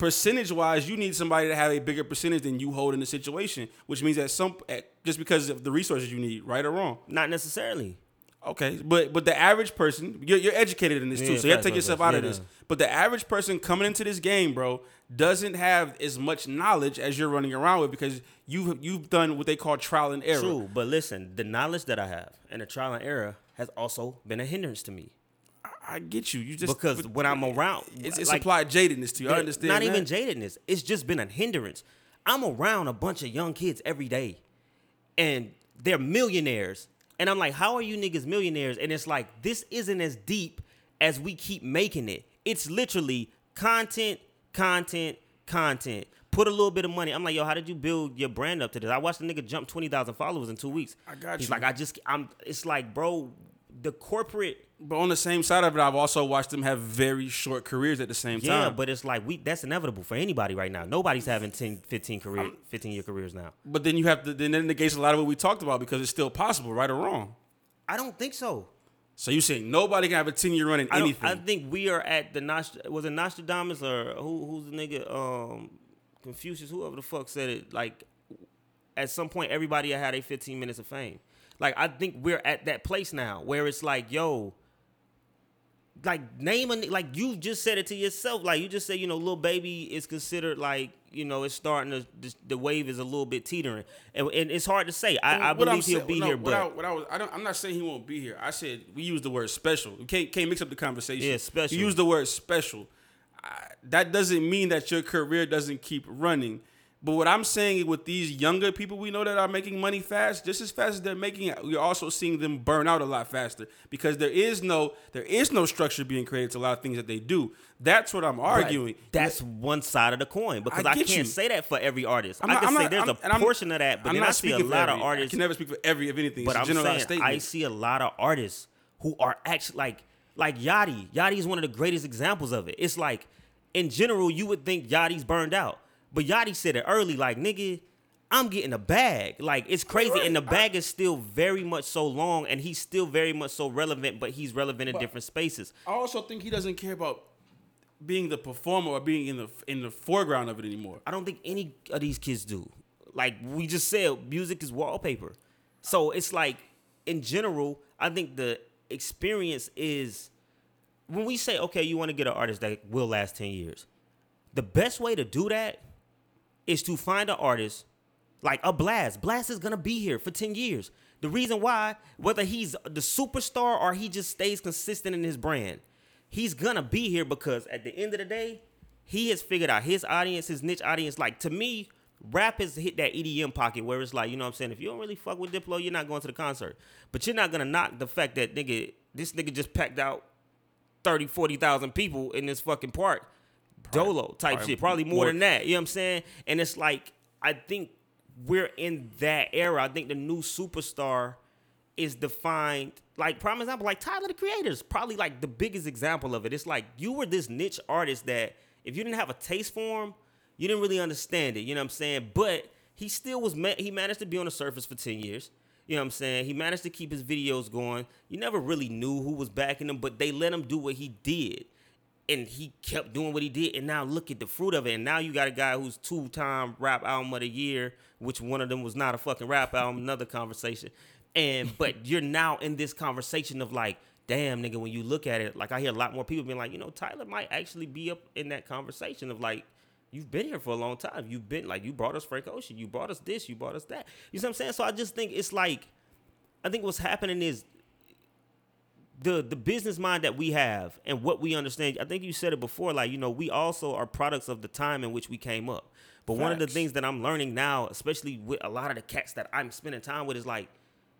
Percentage wise, you need somebody to have a bigger percentage than you hold in the situation, which means that some at, just because of the resources you need, right or wrong. not necessarily. Okay, but but the average person, you're, you're educated in this too, so you have to take yourself out of this. But the average person coming into this game, bro, doesn't have as much knowledge as you're running around with because you've you've done what they call trial and error. True, but listen, the knowledge that I have and the trial and error has also been a hindrance to me I get you. You just because but- when I'm around, it's, it's like, applied jadedness to you. I understand. Not that. even jadedness. It's just been a hindrance. I'm around a bunch of young kids every day, and they're millionaires. And I'm like, how are you niggas millionaires? And it's like, this isn't as deep as we keep making it. It's literally content, content, content. Put a little bit of money. I'm like, yo, how did you build your brand up to this? I watched the nigga jump 20,000 followers in two weeks. I got He's you. He's like, I just, I'm, it's like, bro, the corporate But on the same side of it, I've also watched them have very short careers at the same Yeah, time. Yeah, but it's like we that's inevitable for anybody right now. Nobody's having 10, 15 career, 15 year careers now. But then you have to then it negates a lot of what we talked about because it's still possible, right or wrong. I don't think so. So you saying nobody can have a ten year run in I, anything? I think we are at the Nost- was it Nostradamus or who who's the nigga um Confucius whoever the fuck said it like at some point everybody had a 15 minutes of fame. Like I think we're at that place now where it's like yo like name a like you just said it to yourself like you just said you know Lil Baby is considered like you know it's starting to the, the wave is a little bit teetering and, and it's hard to say I, I What I'm believe he'll saying- be no, here what but I, what I was, I don't, I'm not saying he won't be here. I said we use the word special. We can't can't mix up the conversation. Yeah, special. You use the word special. I, that doesn't mean that your career doesn't keep running. But what I'm saying with these younger people we know that are making money fast, just as fast as they're making it, we're also seeing them burn out a lot faster because there is no there is no structure being created to a lot of things that they do. That's what I'm arguing. But That's one side of the coin because I I, can't you. say that for every artist. I'm I not- can I'm say not- there's I'm- and a I'm- portion of that, but I'm then not I see a lot every- of artists. I can never speak for every of anything. but I'm saying statement. I see a lot of artists who are actually like like Yachty. Yachty is one of the greatest examples of it. It's like in general you would think Yachty's burned out, but Yachty said it early, like nigga. I'm getting a bag. Like it's crazy, right. and the bag is still very much so long, and he's still very much so relevant. But he's relevant in different spaces. I also think he doesn't care about being the performer or being in the in the foreground of it anymore. I don't think any of these kids do. Like we just said, music is wallpaper. So it's like, in general, I think the experience is when we say, okay, you want to get an artist that will last 10 years, the best way to do that is to find an artist like a Blxst. Blxst is gonna be here for 10 years. The reason why, whether he's the superstar or he just stays consistent in his brand, he's gonna be here because at the end of the day, he has figured out his audience, his niche audience. Like to me, rap has hit that EDM pocket where it's like, you know what I'm saying? If you don't really fuck with Diplo, you're not going to the concert. But you're not gonna knock the fact that nigga, this nigga just packed out 30, 40,000 people in this fucking park. Dolo type probably shit. Probably more, more. than that. You know what I'm saying? And it's like, I think we're in that era. I think the new superstar is defined like prime example, like Tyler the Creator's probably like the biggest example of it. It's like you were this niche artist that if you didn't have a taste for him, you didn't really understand it. You know what I'm saying? But he still was ma- he managed to be on the surface for 10 years. You know what I'm saying? He managed to keep his videos going. You never really knew who was backing him, but they let him do what he did. And he kept doing what he did. And now look at the fruit of it. And now you got a guy who's two time rap album of the year, which one of them was not a fucking rap album, another conversation. And but you're now in this conversation of like, damn nigga, when you look at it, like I hear a lot more people being like, you know, Tyler might actually be up in that conversation of like, you've been here for a long time. You've been like you brought us Frank Ocean, you brought us this, you brought us that. You see what I'm saying? So I just think it's like I think what's happening is the the business mind that we have and what we understand. I think you said it before, like you know, we also are products of the time in which we came up. But one of the things that I'm learning now, especially with a lot of the cats that I'm spending time with, is like,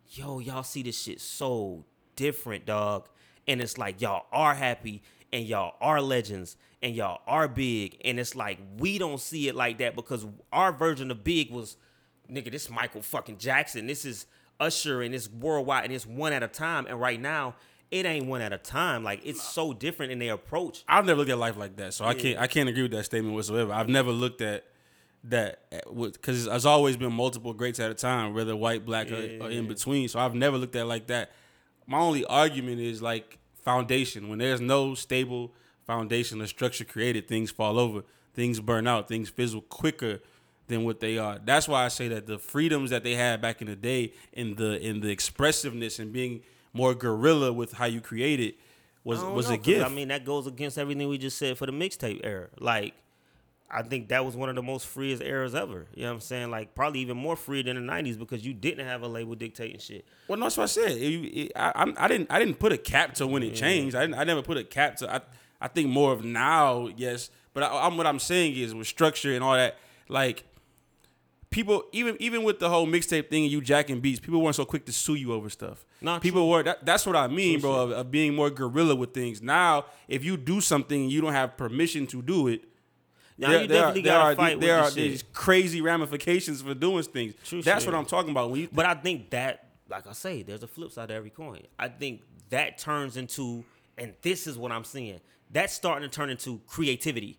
yo, y'all see this shit so different, dog. And it's like y'all are happy and y'all are legends and y'all are big. And it's like we don't see it like that because our version of big was, nigga, this Michael fucking Jackson. This is Usher and it's worldwide and it's one at a time. And right now, it ain't one at a time. Like it's so different in their approach. I've never looked at life like that, so I can't I can't agree with that statement whatsoever. I've never looked at that because there's always been multiple greats at a time, whether white, black, or, or in between. So I've never looked at it like that. My only argument is like foundation. When there's no stable foundation or structure created, things fall over, things burn out, things fizzle quicker than what they are. That's why I say that the freedoms that they had back in the day, in the in the expressiveness and being more guerrilla with how you create it was was know, a gift. I mean, that goes against everything we just said for the mixtape era. Like, I think that was one of the most freest eras ever. You know what I'm saying? Like, probably even more free than the '90s because you didn't have a label dictating shit. Well, no, that's what I said. It, it, I, I didn't. I didn't put a cap to when it mm. changed. I, didn't, I never put a cap to. I, I think more of now, yes. But I, I'm, what I'm saying is with structure and all that, like people, even even with the whole mixtape thing and you jacking beats, people weren't so quick to sue you over stuff. Nah, people were. That, that's what I mean, bro. Of, of being more guerrilla with things. Now, if you do something and you don't have permission to do it, Now there, you there definitely are, there gotta are, fight there with are these crazy ramifications for doing things. True that's shit. what I'm talking about. When you But I think that, like I say, there's a flip side to every coin. I think that turns into, and this is what I'm seeing. That's starting to turn into creativity.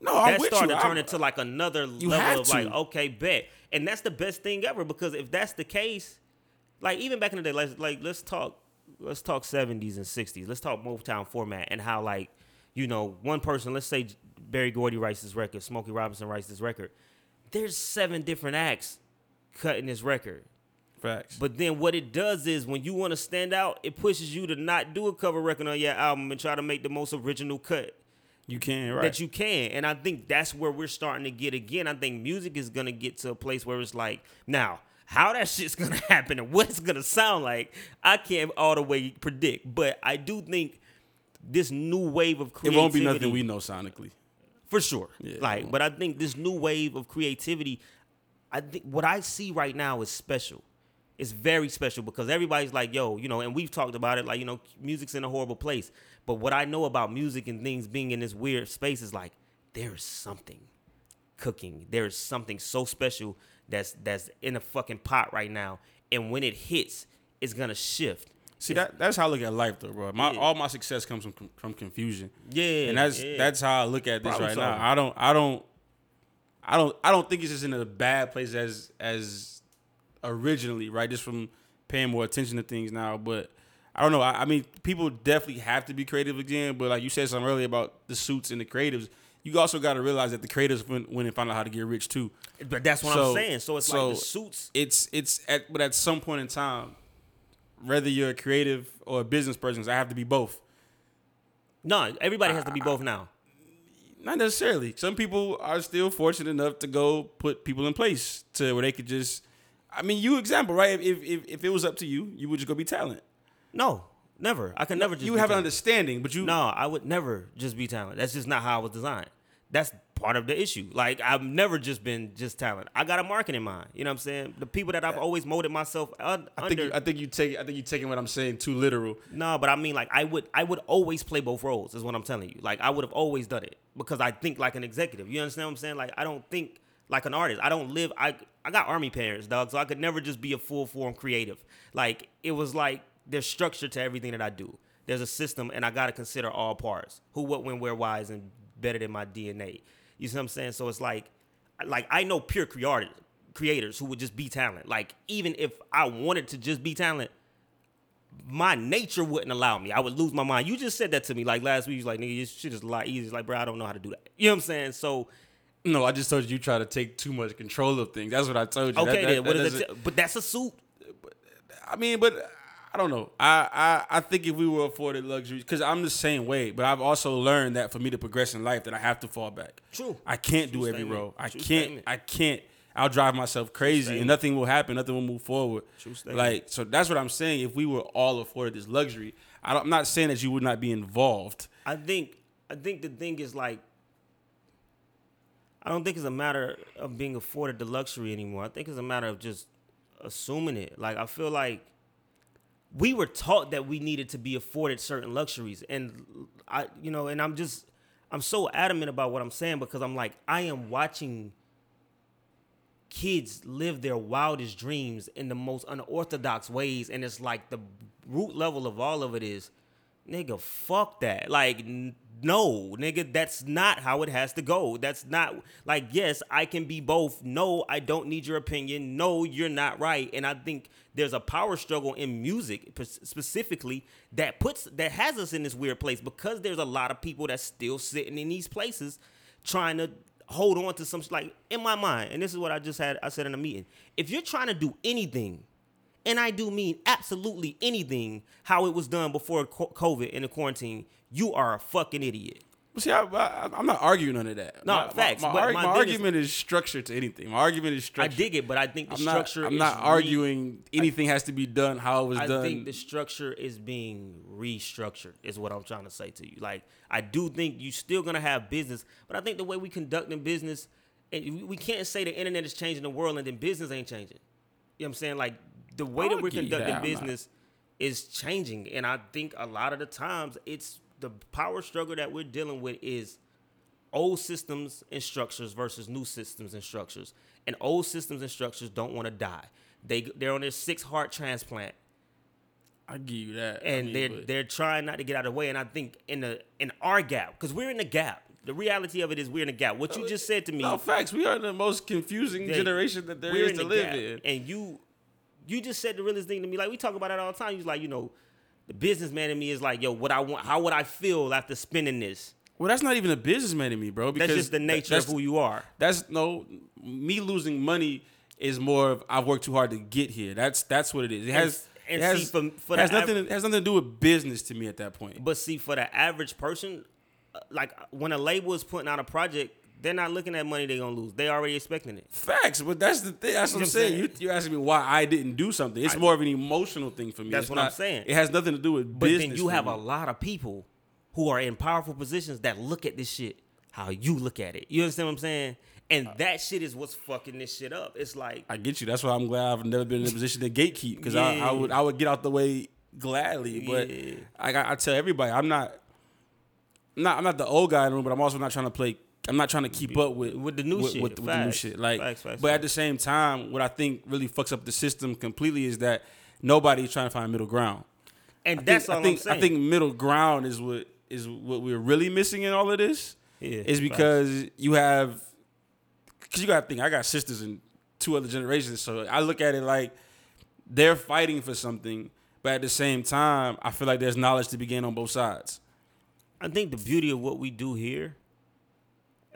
No, I'm That's with starting you. to turn I'm- into like another level of like, okay, bet. And that's the best thing ever because if that's the case, like even back in the day, like, like let's talk, let's talk 70s and 60s. Let's talk Motown format and how like, you know, one person, let's say Berry Gordy writes this record, Smokey Robinson writes this record. There's seven different acts cutting this record. Facts. But then what it does is when you want to stand out, it pushes you to not do a cover record on your album and try to make the most original cut you can right. that you can. And I think that's where we're starting to get again. I think music is gonna get to a place where it's like, now, how that shit's gonna happen and what it's gonna sound like, I can't all the way predict. But I do think this new wave of creativity. it won't be nothing we know sonically. for sure. Yeah, like, but I think this new wave of creativity, I think what I see right now is special. It's very special because everybody's like, yo, you know, and we've talked about it, like, you know, music's in a horrible place. But what I know about music and things being in this weird space is like, there's something cooking. There's something so special that's that's in a fucking pot right now. And when it hits, it's gonna shift. See that that's how I look at life though, bro. My Yeah. all my success comes from from confusion. Yeah. and that's yeah. that's how I look at this Problem right solving. now. I don't I don't I don't I don't think it's just in a bad place as as originally, right? Just from paying more attention to things now, but I don't know. I, I mean, people definitely have to be creative again, but like you said something earlier about the suits and the creatives, you also got to realize that the creators went, went and found out how to get rich too. but that's what So- I'm saying. So it's so like the suits It's it's at but at some point in time, whether you're a creative or a business person, I have to be both. No, everybody has to be both now. Not necessarily. Some people are still fortunate enough to go put people in place to where they could just. I mean, you example right? If if if it was up to you, you would just go be talent. No, never. I could never just. you have an understanding, but you No, I would never just be talent. That's just not how I was designed. That's part of the issue. Like I've never just been just talent. I got a marketing mind. You know what I'm saying? The people that I've always molded myself un- I think under. you, I think you take I think you taking what I'm saying too literal. no, but I mean like I would I would always play both roles. Is what I'm telling you. Like I would have always done it because I think like an executive. You understand what I'm saying? Like I don't think like an artist. I don't live. I I got army parents, dog. So I could never just be a full form creative. Like it was like there's structure to everything that I do. There's a system, and I got to consider all parts. Who, what, when, where, why is embedded in my DNA. You see what I'm saying? So it's like, like I know pure creators, creators who would just be talent. Like even if I wanted to just be talent, my nature wouldn't allow me. I would lose my mind. You just said that to me like last week. You was like, nigga, this shit is a lot easier. It's like, bro, I don't know how to do that. You know what I'm saying? So No, I just told you you try to take too much control of things. That's what I told you. Okay, that- then what that is it? doesn't- but that's a suit. I mean, but I don't know. I I, I think if we were afforded luxury, because I'm the same way. But I've also learned that for me to progress in life, that I have to fall back. True. I can't True do every statement. role. I True can't. statement. I can't. I'll drive myself crazy, statement. and nothing will happen. Nothing will move forward. True statement. Like so, that's what I'm saying. If we were all afforded this luxury, I don't, I'm not saying that you would not be involved. I think I think the thing is like I don't think it's a matter of being afforded the luxury anymore. I think it's a matter of just assuming it. Like I feel like we were taught that we needed to be afforded certain luxuries. And I you know and I'm just I'm so adamant about what I'm saying because I'm like I am watching kids live their wildest dreams in the most unorthodox ways. And it's like the root level of all of it is nigga fuck that. Like no nigga that's not how it has to go. That's not like yes i can be both. No i don't need your opinion. No you're not right. And i think there's a power struggle in music specifically that puts that has us in this weird place because there's a lot of people that's still sitting in these places trying to hold on to some like in my mind and this is what i just had i said in a meeting. If you're trying to do anything and I do mean absolutely anything how it was done before COVID in the quarantine, you are a fucking idiot. See, I, I, I'm not arguing none of that. No, my, facts, My, my, arg- my thing is- argument is, structure to anything. My argument is structured. I dig it, but I think the I'm not. structure. I'm is not re- arguing anything has to be done how it was I done. I think the structure is being restructured. Is what I'm trying to say to you. Like I do think you're still gonna have business, but I think the way we conduct in business, and we- can't say the internet is changing the world and then business ain't changing. You know what I'm saying? Like the way that we're conducting that. I'm not- business is changing, and I think a lot of the times it's the power struggle that we're dealing with is old systems and structures versus new systems and structures. And old systems and structures don't want to die. They they're on their sixth heart transplant I give you that. I and mean, they're but- they're trying not to get out of the way. And I think in the in our gap, because we're in the gap. The reality of it is we're in the gap. What you just said to me, no facts. We are the most confusing Yeah, generation that there is to the live gap. in. And you you just said the realest thing to me. Like we talk about it all the time. You like, you know, the businessman in me is like, yo, what I want, how would I feel after spending this? Well, that's not even a businessman in me, bro. Because That's just the nature that's, of who you are. That's no me losing money is more of I've worked too hard to get here. That's that's what it is. It has and it has, see, for- for has nothing it has nothing to do with business to me at that point. But see, for the average person, uh, like when a label is putting out a project, they're not looking at money they're gonna lose. They already expecting it. Facts, but that's the thing. That's what I'm I'm saying. You, saying? you're asking me why I didn't do something. It's more of an emotional thing for me. That's It's what I'm saying. It has nothing to do with business. But business. then you have me. a lot of people who are in powerful positions that look at this shit how you look at it. You understand what I'm saying? And that shit is what's fucking this shit up. It's like I get you. That's why I'm glad I've never been in a position to gatekeep because I, I would I would get out the way gladly. But Yeah. I I tell everybody I'm not I'm not I'm not the old guy in the room, but I'm also not trying to play. I'm not trying to keep up with With the new with, shit. with, with the new shit. Like, Facts, facts, but at the same time, what I think really fucks up the system completely is that nobody's trying to find middle ground. and I that's think, all I think I'm saying. I think middle ground is what is what we're really missing in all of this. Yeah, is facts. because you have because you got to think I got sisters in two other generations, so I look at it like they're fighting for something, but at the same time, I feel like there's knowledge to be gained on both sides. I think the beauty of what we do here,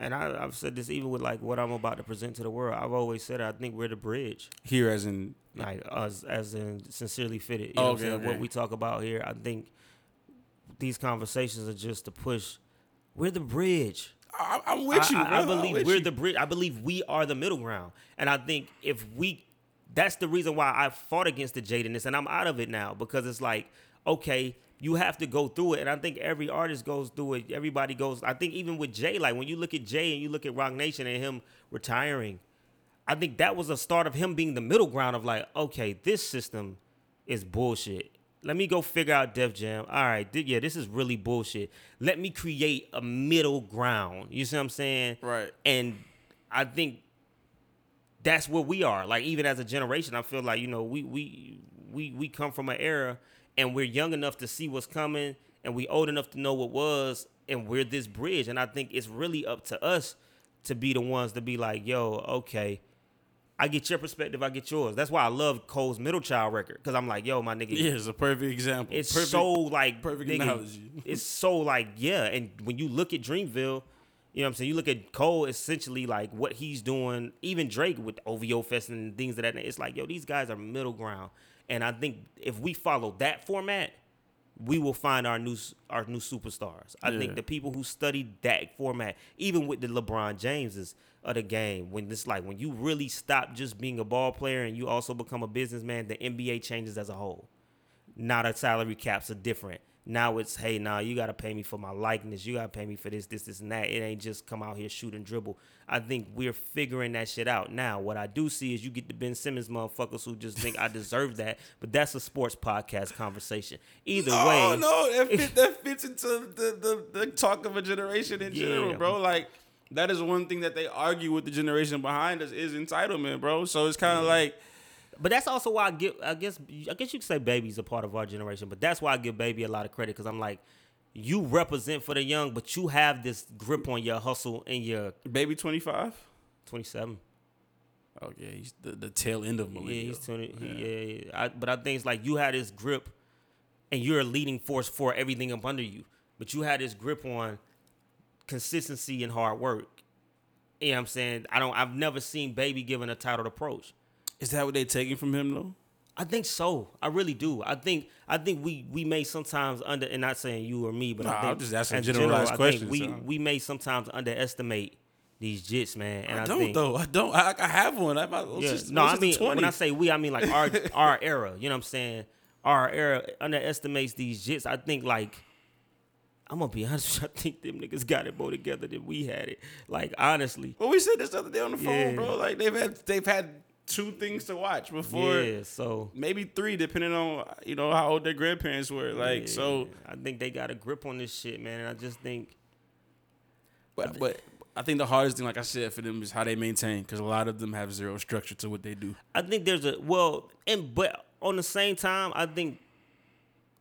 and I, I've said this even with like what I'm about to present to the world. I've always said I think we're the bridge, Here, as in, like us as in sincerely fitted. You know what okay. What we talk about here, I think these conversations are just to push. We're the bridge. I, I'm with you. I, I- I believe we're you. the bridge. I believe we are the middle ground, and I think if we, that's the reason why I fought against the jadedness, and I'm out of it now because it's like, okay, you have to go through it, and I think every artist goes through it. Everybody goes. I think even with Jay, like when you look at Jay and you look at Roc Nation and him retiring, I think that was a start of him being the middle ground of like, okay, this system is bullshit. Let me go figure out Def Jam. All right, th- yeah, this is really bullshit. Let me create a middle ground. You see what I'm saying? Right. And I think that's where we are. Like even as a generation, I feel like you know we we we we come from an era and we're young enough to see what's coming and we old enough to know what was and we're this bridge. And I think it's really up to us to be the ones to be like, yo, okay. I get your perspective, I get yours. That's why I love Cole's Middle Child record because I'm like, yo, my nigga, Yeah, it's a perfect example. it's perfect, so like perfect nigga, analogy. it's so like yeah, and when you look at Dreamville, you know what I'm saying. You look at Cole, essentially like what he's doing. Even Drake with OVO Fest and things of that. It's like yo, these guys are middle ground, and I think if we follow that format, we will find our new our new superstars. I Yeah. think the people who study that format, even with the LeBron Jameses of the game, when it's like when you really stop just being a ball player and you also become a businessman, the NBA changes as a whole. Now the salary caps are different. Now it's hey, now you gotta pay me for my likeness. You gotta pay me for this, this, this, and that. It ain't just come out here shoot and dribble. I think we're figuring that shit out now. What I do see is you get the Ben Simmons motherfuckers who just think I deserve that, but that's a sports podcast conversation. Either Oh way, no, that, fit, that fits into the, the, the talk of a generation in Yeah. general, bro. Like that is one thing that they argue with the generation behind us is entitlement, bro. So it's kind of like But that's also why I give. I guess. I guess you could say baby's a part of our generation. But that's why I give baby a lot of credit because I'm like, you represent for the young, but you have this grip on your hustle and your baby twenty five. 27. Oh yeah, he's the, the tail end of Yeah, millennial. he's 20. he- Yeah, yeah. I, but I think it's like you had this grip, and you're a leading force for everything up under you. But you had this grip on consistency and hard work. You know what I'm saying? I don't. I've never seen baby given a titled approach. Is that what they taking from him though? I think so. I really do. I think I think we we may sometimes under and not saying you or me, but Nah, I think I'm just asking as generalized I think questions, We we may sometimes underestimate these jits, man. And I, I don't think, though. I don't. I, I have one. I, my, Yeah. sister- No, I mean sister when I say we, I mean like our our era. You know what I'm saying? Our era underestimates these jits. I think like I'm gonna be honest. I think them niggas got it more together than we had it. Like honestly. Well, we said this other day on the phone, Yeah. bro. Like they've had they've had two things to watch before, Yeah. So maybe three, depending on you know how old their grandparents were. Like so, I think they got a grip on this shit, man. And I just think but but I think the hardest thing, like I said, for them is how they maintain, because a lot of them have zero structure to what they do. I think there's a well, and but on the same time, I think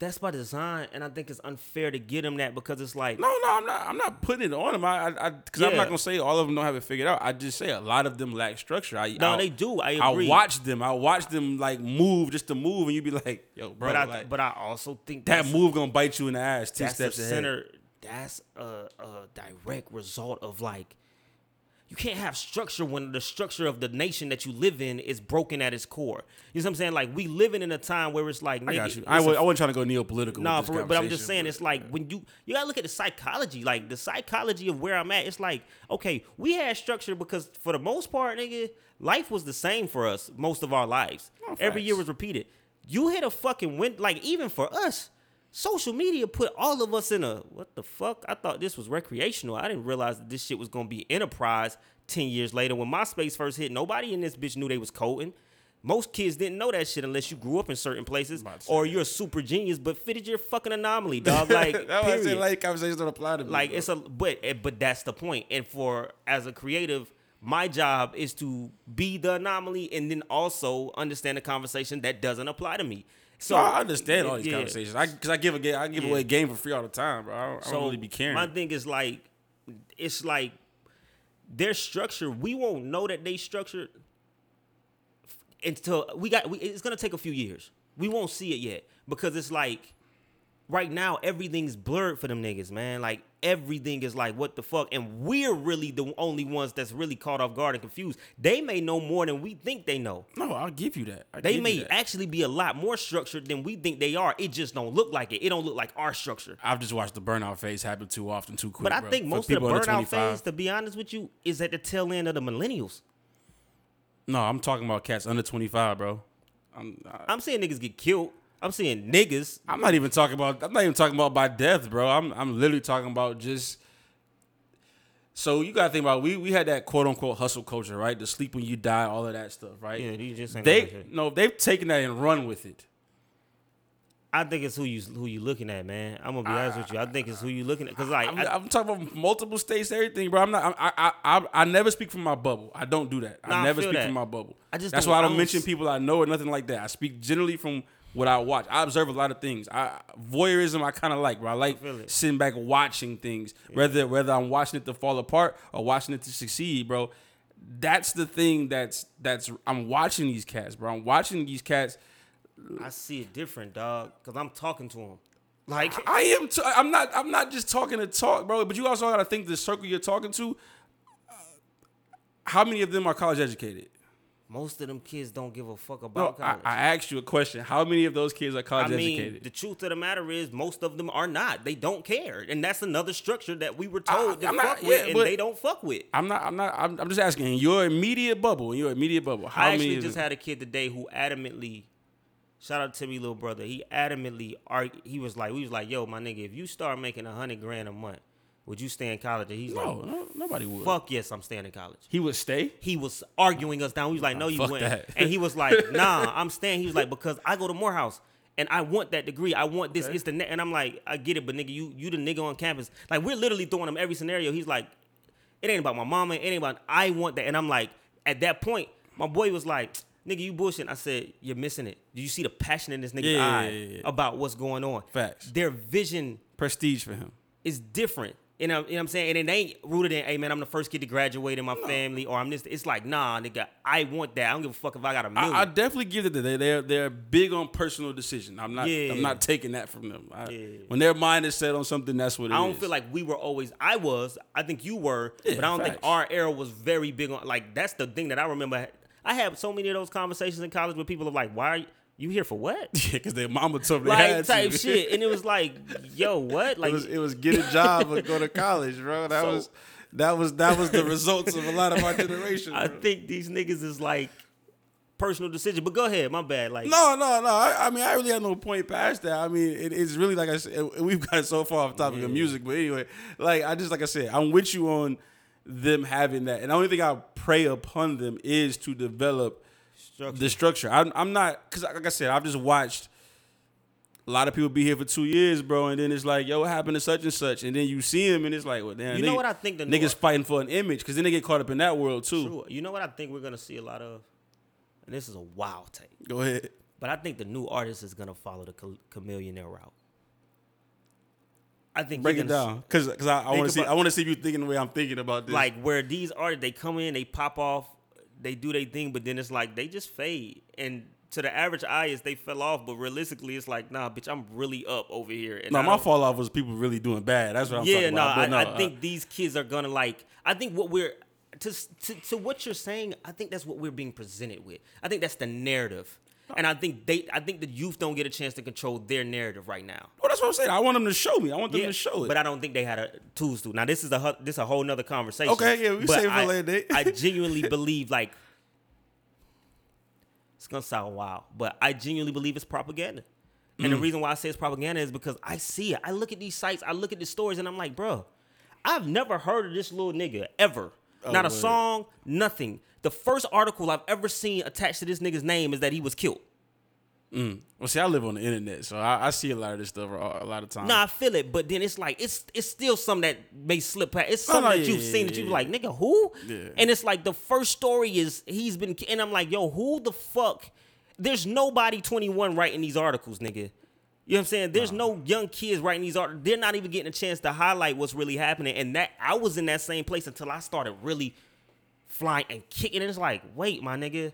that's by design, and I think it's unfair to get them that because it's like No, no, I'm not. I'm not putting it on them. I, I, because I'm not gonna say all of them don't have it figured out. I just say a lot of them lack structure. I, no, I, they do. I agree. I watch them. I watch them like move just to move, and you'd be like, "Yo, bro, but I like, but I also think that move gonna bite you in the ass two steps ahead." center. That's a, a direct result of like you can't have structure when the structure of the nation that you live in is broken at its core. You know what I'm saying? Like we living in a time where it's like I got you. I, a I wasn't trying to go neopolitical. No, with this for but I'm just saying it's like when you you gotta look at the psychology, like the psychology of where I'm at. It's like okay, we had structure because for the most part, nigga, life was the same for us most of our lives. Oh, Every year was repeated. You hit a fucking win, like even for us. Social media put all of us in a what the fuck? I thought this was recreational. I didn't realize that this shit was gonna be enterprise ten years later. When MySpace first hit, nobody in this bitch knew they was coding. Most kids didn't know that shit unless you grew up in certain places or you're a super genius, but fitted your fucking anomaly, dog. Like, That's why I said period. like conversations don't apply to me. like bro. it's a but eh, but that's the point. And for as a creative, my job is to be the anomaly and then also understand the conversation that doesn't apply to me. So So I understand all these yeah. conversations. I because I give a I give Yeah. away a game for free all the time, bro. I don't, I don't really be caring. My thing is like, it's like their structure. We won't know that they structured until we got. We, it's gonna take a few years. We won't see it yet because it's like right now everything's blurred for them niggas, man. Like everything is like what the fuck, and we're really the only ones that's really caught off guard and confused. They may know more than we think they know. no, I'll give you that. I They may that. actually be a lot more structured than we think they are. It just don't look like it. It don't look like our structure. I've just watched the burnout phase happen too often, too quick. But I bro. think most of the burnout 25. phase, to be honest with you, is at the tail end of the millennials. No, I'm talking about cats under 25, bro. I'm, I, I'm seeing niggas get killed. I'm seeing niggas. I'm not even talking about. I'm not even talking about by death, bro. I'm I'm literally talking about just. So you gotta think about we we had that quote unquote hustle culture, right? The sleep when you die, all of that stuff, right? Yeah, these just ain't they no, they've taken that and run with it. I think it's who you who you looking at, man. I'm gonna be honest with you. I think it's who you looking at, cause like I'm, I, I'm talking about multiple states, everything, bro. I'm not. I I I, I never speak from my bubble. I don't do that. Nah, I I never feel speak that. from my bubble. I just That's why I I don't don't mention s- people I know or nothing like that. I speak generally from what I watch. I observe a lot of things. I voyeurism I kind of like, bro. I like it. sitting back watching things, whether whether I'm watching it to fall apart or watching it to succeed, bro. That's the thing. That's that's I'm watching these cats, bro. I'm watching these cats. I see it different, dog. Cause I'm talking to them. Like I am. T- I'm not. I'm not just talking to talk, bro. But you also got to think the circle you're talking to. uh, How many of them are college educated? Most of them kids don't give a fuck about I, college. I asked you a question. How many of those kids are I college mean, educated? the truth of the matter is, most of them are not. They don't care, and that's another structure that we were told to I'm not- fuck yeah, with, and they don't fuck with. I'm not. I'm not. I'm, I'm just asking. In your immediate bubble, in your immediate bubble, how I actually just had a kid today who adamantly, shout out to me little brother. He adamantly argued. He was like, we was like, yo, my nigga, if you start making a hundred grand a month, would you stay in college? And he's no, like, no, nobody would. fuck yes, I'm staying in college. He would stay. He was arguing us down. We was like, no, you wouldn't. that. And he was like, nah, I'm staying. He was like, because I go to Morehouse. And I want that degree. I want this. Okay. It's the ne-. and I'm like, I get it, but nigga, you you the nigga on campus. Like we're literally throwing him every scenario. He's like, it ain't about my mama. It ain't about. I want that. And I'm like, at that point, my boy was like, nigga, you bullshit. I said, you're missing it. Do you see the passion in this nigga's Yeah, eye yeah, yeah. about what's going on? Facts. Their vision Prestige for him. is different. You know, you know what I'm saying? And it ain't rooted in, hey man, I'm the first kid to graduate in my family, or I'm this. It's like, nah, nigga, I want that. I don't give a fuck if I got a million. I, I definitely give it that they they're they're big on personal decision. I'm not. Yeah. I'm not taking that from them. I, Yeah. When their mind is set on something, that's what it I don't is. feel like we were always. I was. I think you were, Yeah, but I don't think our era was very big on. Like that's the thing that I remember. I had so many of those conversations in college with people of like, why are you, You here for what? Yeah, because their mama told they like had type to. shit. And it was like, yo, what? Like it was it was get a job or go to college, bro. That So- was that was that was the results of a lot of our generation. I bro. think these niggas is like personal decision. But go ahead, my bad. Like No, no, no. I, I mean, I really have no point past that. I mean, it, it's really like I said, we've got so far off topic of music, but anyway, like I just like I said, I'm with you on them having that, and the only thing I pray upon them is to develop structure. the structure. I'm, I'm not because like I said, I've just watched a lot of people be here for two years, bro, and then it's like, yo, what happened to such and such, and then you see him, and it's like, well, damn, You know nigga- what I think the new- niggas fighting for an image because then they get caught up in that world too. True. You know what I think we're gonna see a lot of, and this is a wild take, Go ahead. but I think the new artist is gonna follow the Ch- chameleon route. I think Break it down, because because I, I want to see I want to see if you thinking the way I'm thinking about this. like where these artists they come in, they pop off, they do their thing, but then it's like they just fade. And to the average eye, is they fell off, but realistically, it's like, nah, bitch, I'm really up over here. And no, my fall off was people really doing bad. That's what I'm yeah, talking no, about. I, But I uh, think these kids are gonna like. I think what we're to, to to what you're saying. I think that's what we're being presented with. I think that's the narrative, and I think they. I think the youth don't get a chance to control their narrative right now. well, that's what I'm saying. I want them to show me. I want them to show it. but I don't think they had a tools to. Now this is a this a whole nother conversation. Okay, yeah, we save for I- later. I genuinely believe like it's gonna sound wild, but I genuinely believe it's propaganda. And the Mm. reason why I say it's propaganda is because I see it. I look at these sites, I look at the stories, and I'm like, bro, I've never heard of this little nigga ever. Oh, Not a Oh, word. song, nothing. The first article I've ever seen attached to this nigga's name is that he was killed. Mm. well, see, I live on the internet, so I, I see a lot of this stuff a, lot of times. Nah, I feel it, but then it's like it's it's still something that may slip past. It's Oh, something no, that yeah, you've yeah, seen that yeah, you yeah. like, nigga, who? Yeah. And it's like the first story is he's been, and I'm like, yo, who the fuck? There's nobody 21 writing these articles, nigga. You know what I'm saying? There's no young kids writing these articles. They're not even getting a chance to highlight what's really happening. And that I was in that same place until I started really flying and kicking. And it's like, wait, my nigga,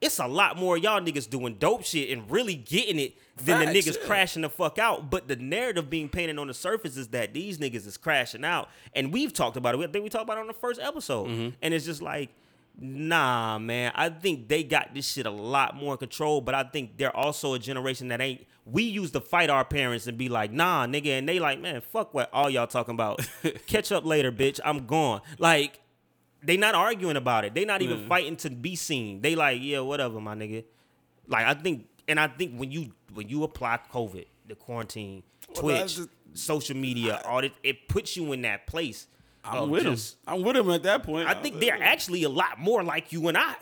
it's a lot more of y'all niggas doing dope shit and really getting it than the niggas yeah. crashing the fuck out. But the narrative being painted on the surface is that these niggas is crashing out. And we've talked about it. I think we talked about it on the first episode. Mm-hmm. And it's just like, nah, man. I think they got this shit a lot more control. But I think they're also a generation that ain't. We used to fight our parents and be like, nah, nigga. And they like, man, fuck what all y'all talking about. Catch up later, bitch. I'm gone. Like, they not arguing about it. They not even hmm. fighting to be seen. They like, yeah, whatever, my nigga. Like I think, and I think when you when you apply COVID, the quarantine, Well, Twitch, just- social media, all that, it puts you in that place. I'm with him. I'm with him at that point. I think they're actually a lot more like you and I.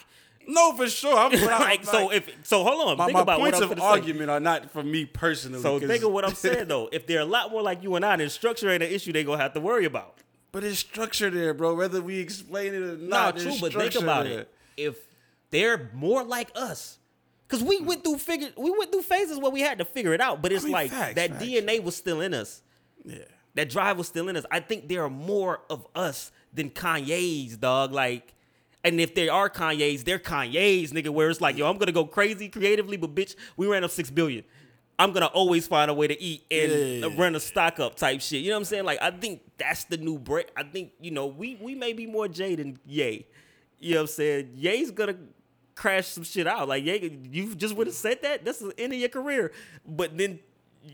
no for sure. I'm, I'm like so, if so, hold on. my, think my about points what I'm of finna say. argument are not for me personally. So think of what I'm saying though. If they're a lot more like you and I, then structure ain't an issue they gonna have to worry about. But it's structure there, bro. Whether we explain it or Nah, not, true, but think about there. it. If they're more like us, because we went through figure, we went through phases where we had to figure it out. But it's mean, like facts, that facts. DNA was still in us. Yeah. That drive was still in us. I think there are more of us than Kanye's, dog. Like, and if there are Kanye's, they're Kanye's, nigga. Where it's like, yo, I'm gonna go crazy creatively, but bitch, we ran up six billion. I'm gonna always find a way to eat and Yeah. run a stock up type shit. You know what I'm saying? Like, I think that's the new break. I think you know we we may be more Jay than Ye. You know what I'm saying? Ye's gonna crash some shit out. Like Ye, you just would have said that. That's the end of your career. But then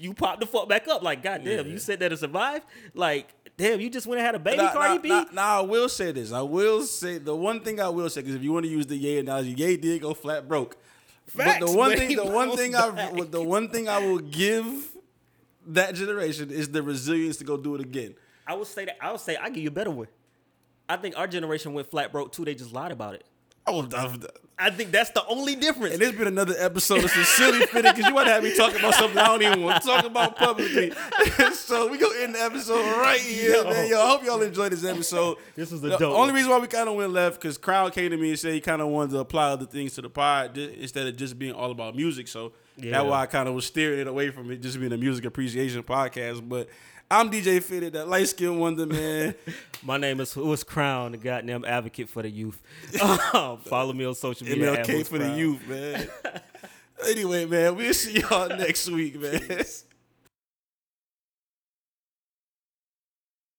you pop the fuck back up. Like, goddamn, Yeah. you said that to survive. Like, damn, you just went and had a baby, Nah, Cardi nah, B. nah, nah, I will say this. I will say the one thing I will say because if you want to use the Ye analogy, Ye did go flat broke. but Facts, the one thing, the one thing I, back. the one thing I will give that generation is the resilience to go do it again. I would say that. I would say I give you a better one. I think our generation went flat broke too. They just lied about it. Oh, I've- think that's the only difference. and it's been another episode of Sincerely Fitted because you want to have me talk about something I don't even want to talk about publicly. so we go end the episode right here, Yo. man. Yo, I hope y'all enjoyed this episode. This was a the dope only reason why we kind of went left because Crown came to me and said he kind of wanted to apply other things to the pod instead of just being all about music. So Yeah. that's why I kind of was steering it away from it just being a music appreciation podcast. But I'm DJ Fitted, that light skinned wonder man. My name is Who's Crown, the goddamn advocate for the youth. Um, follow me on social media. MLK for the youth, man. anyway, man, we'll see y'all next week, man.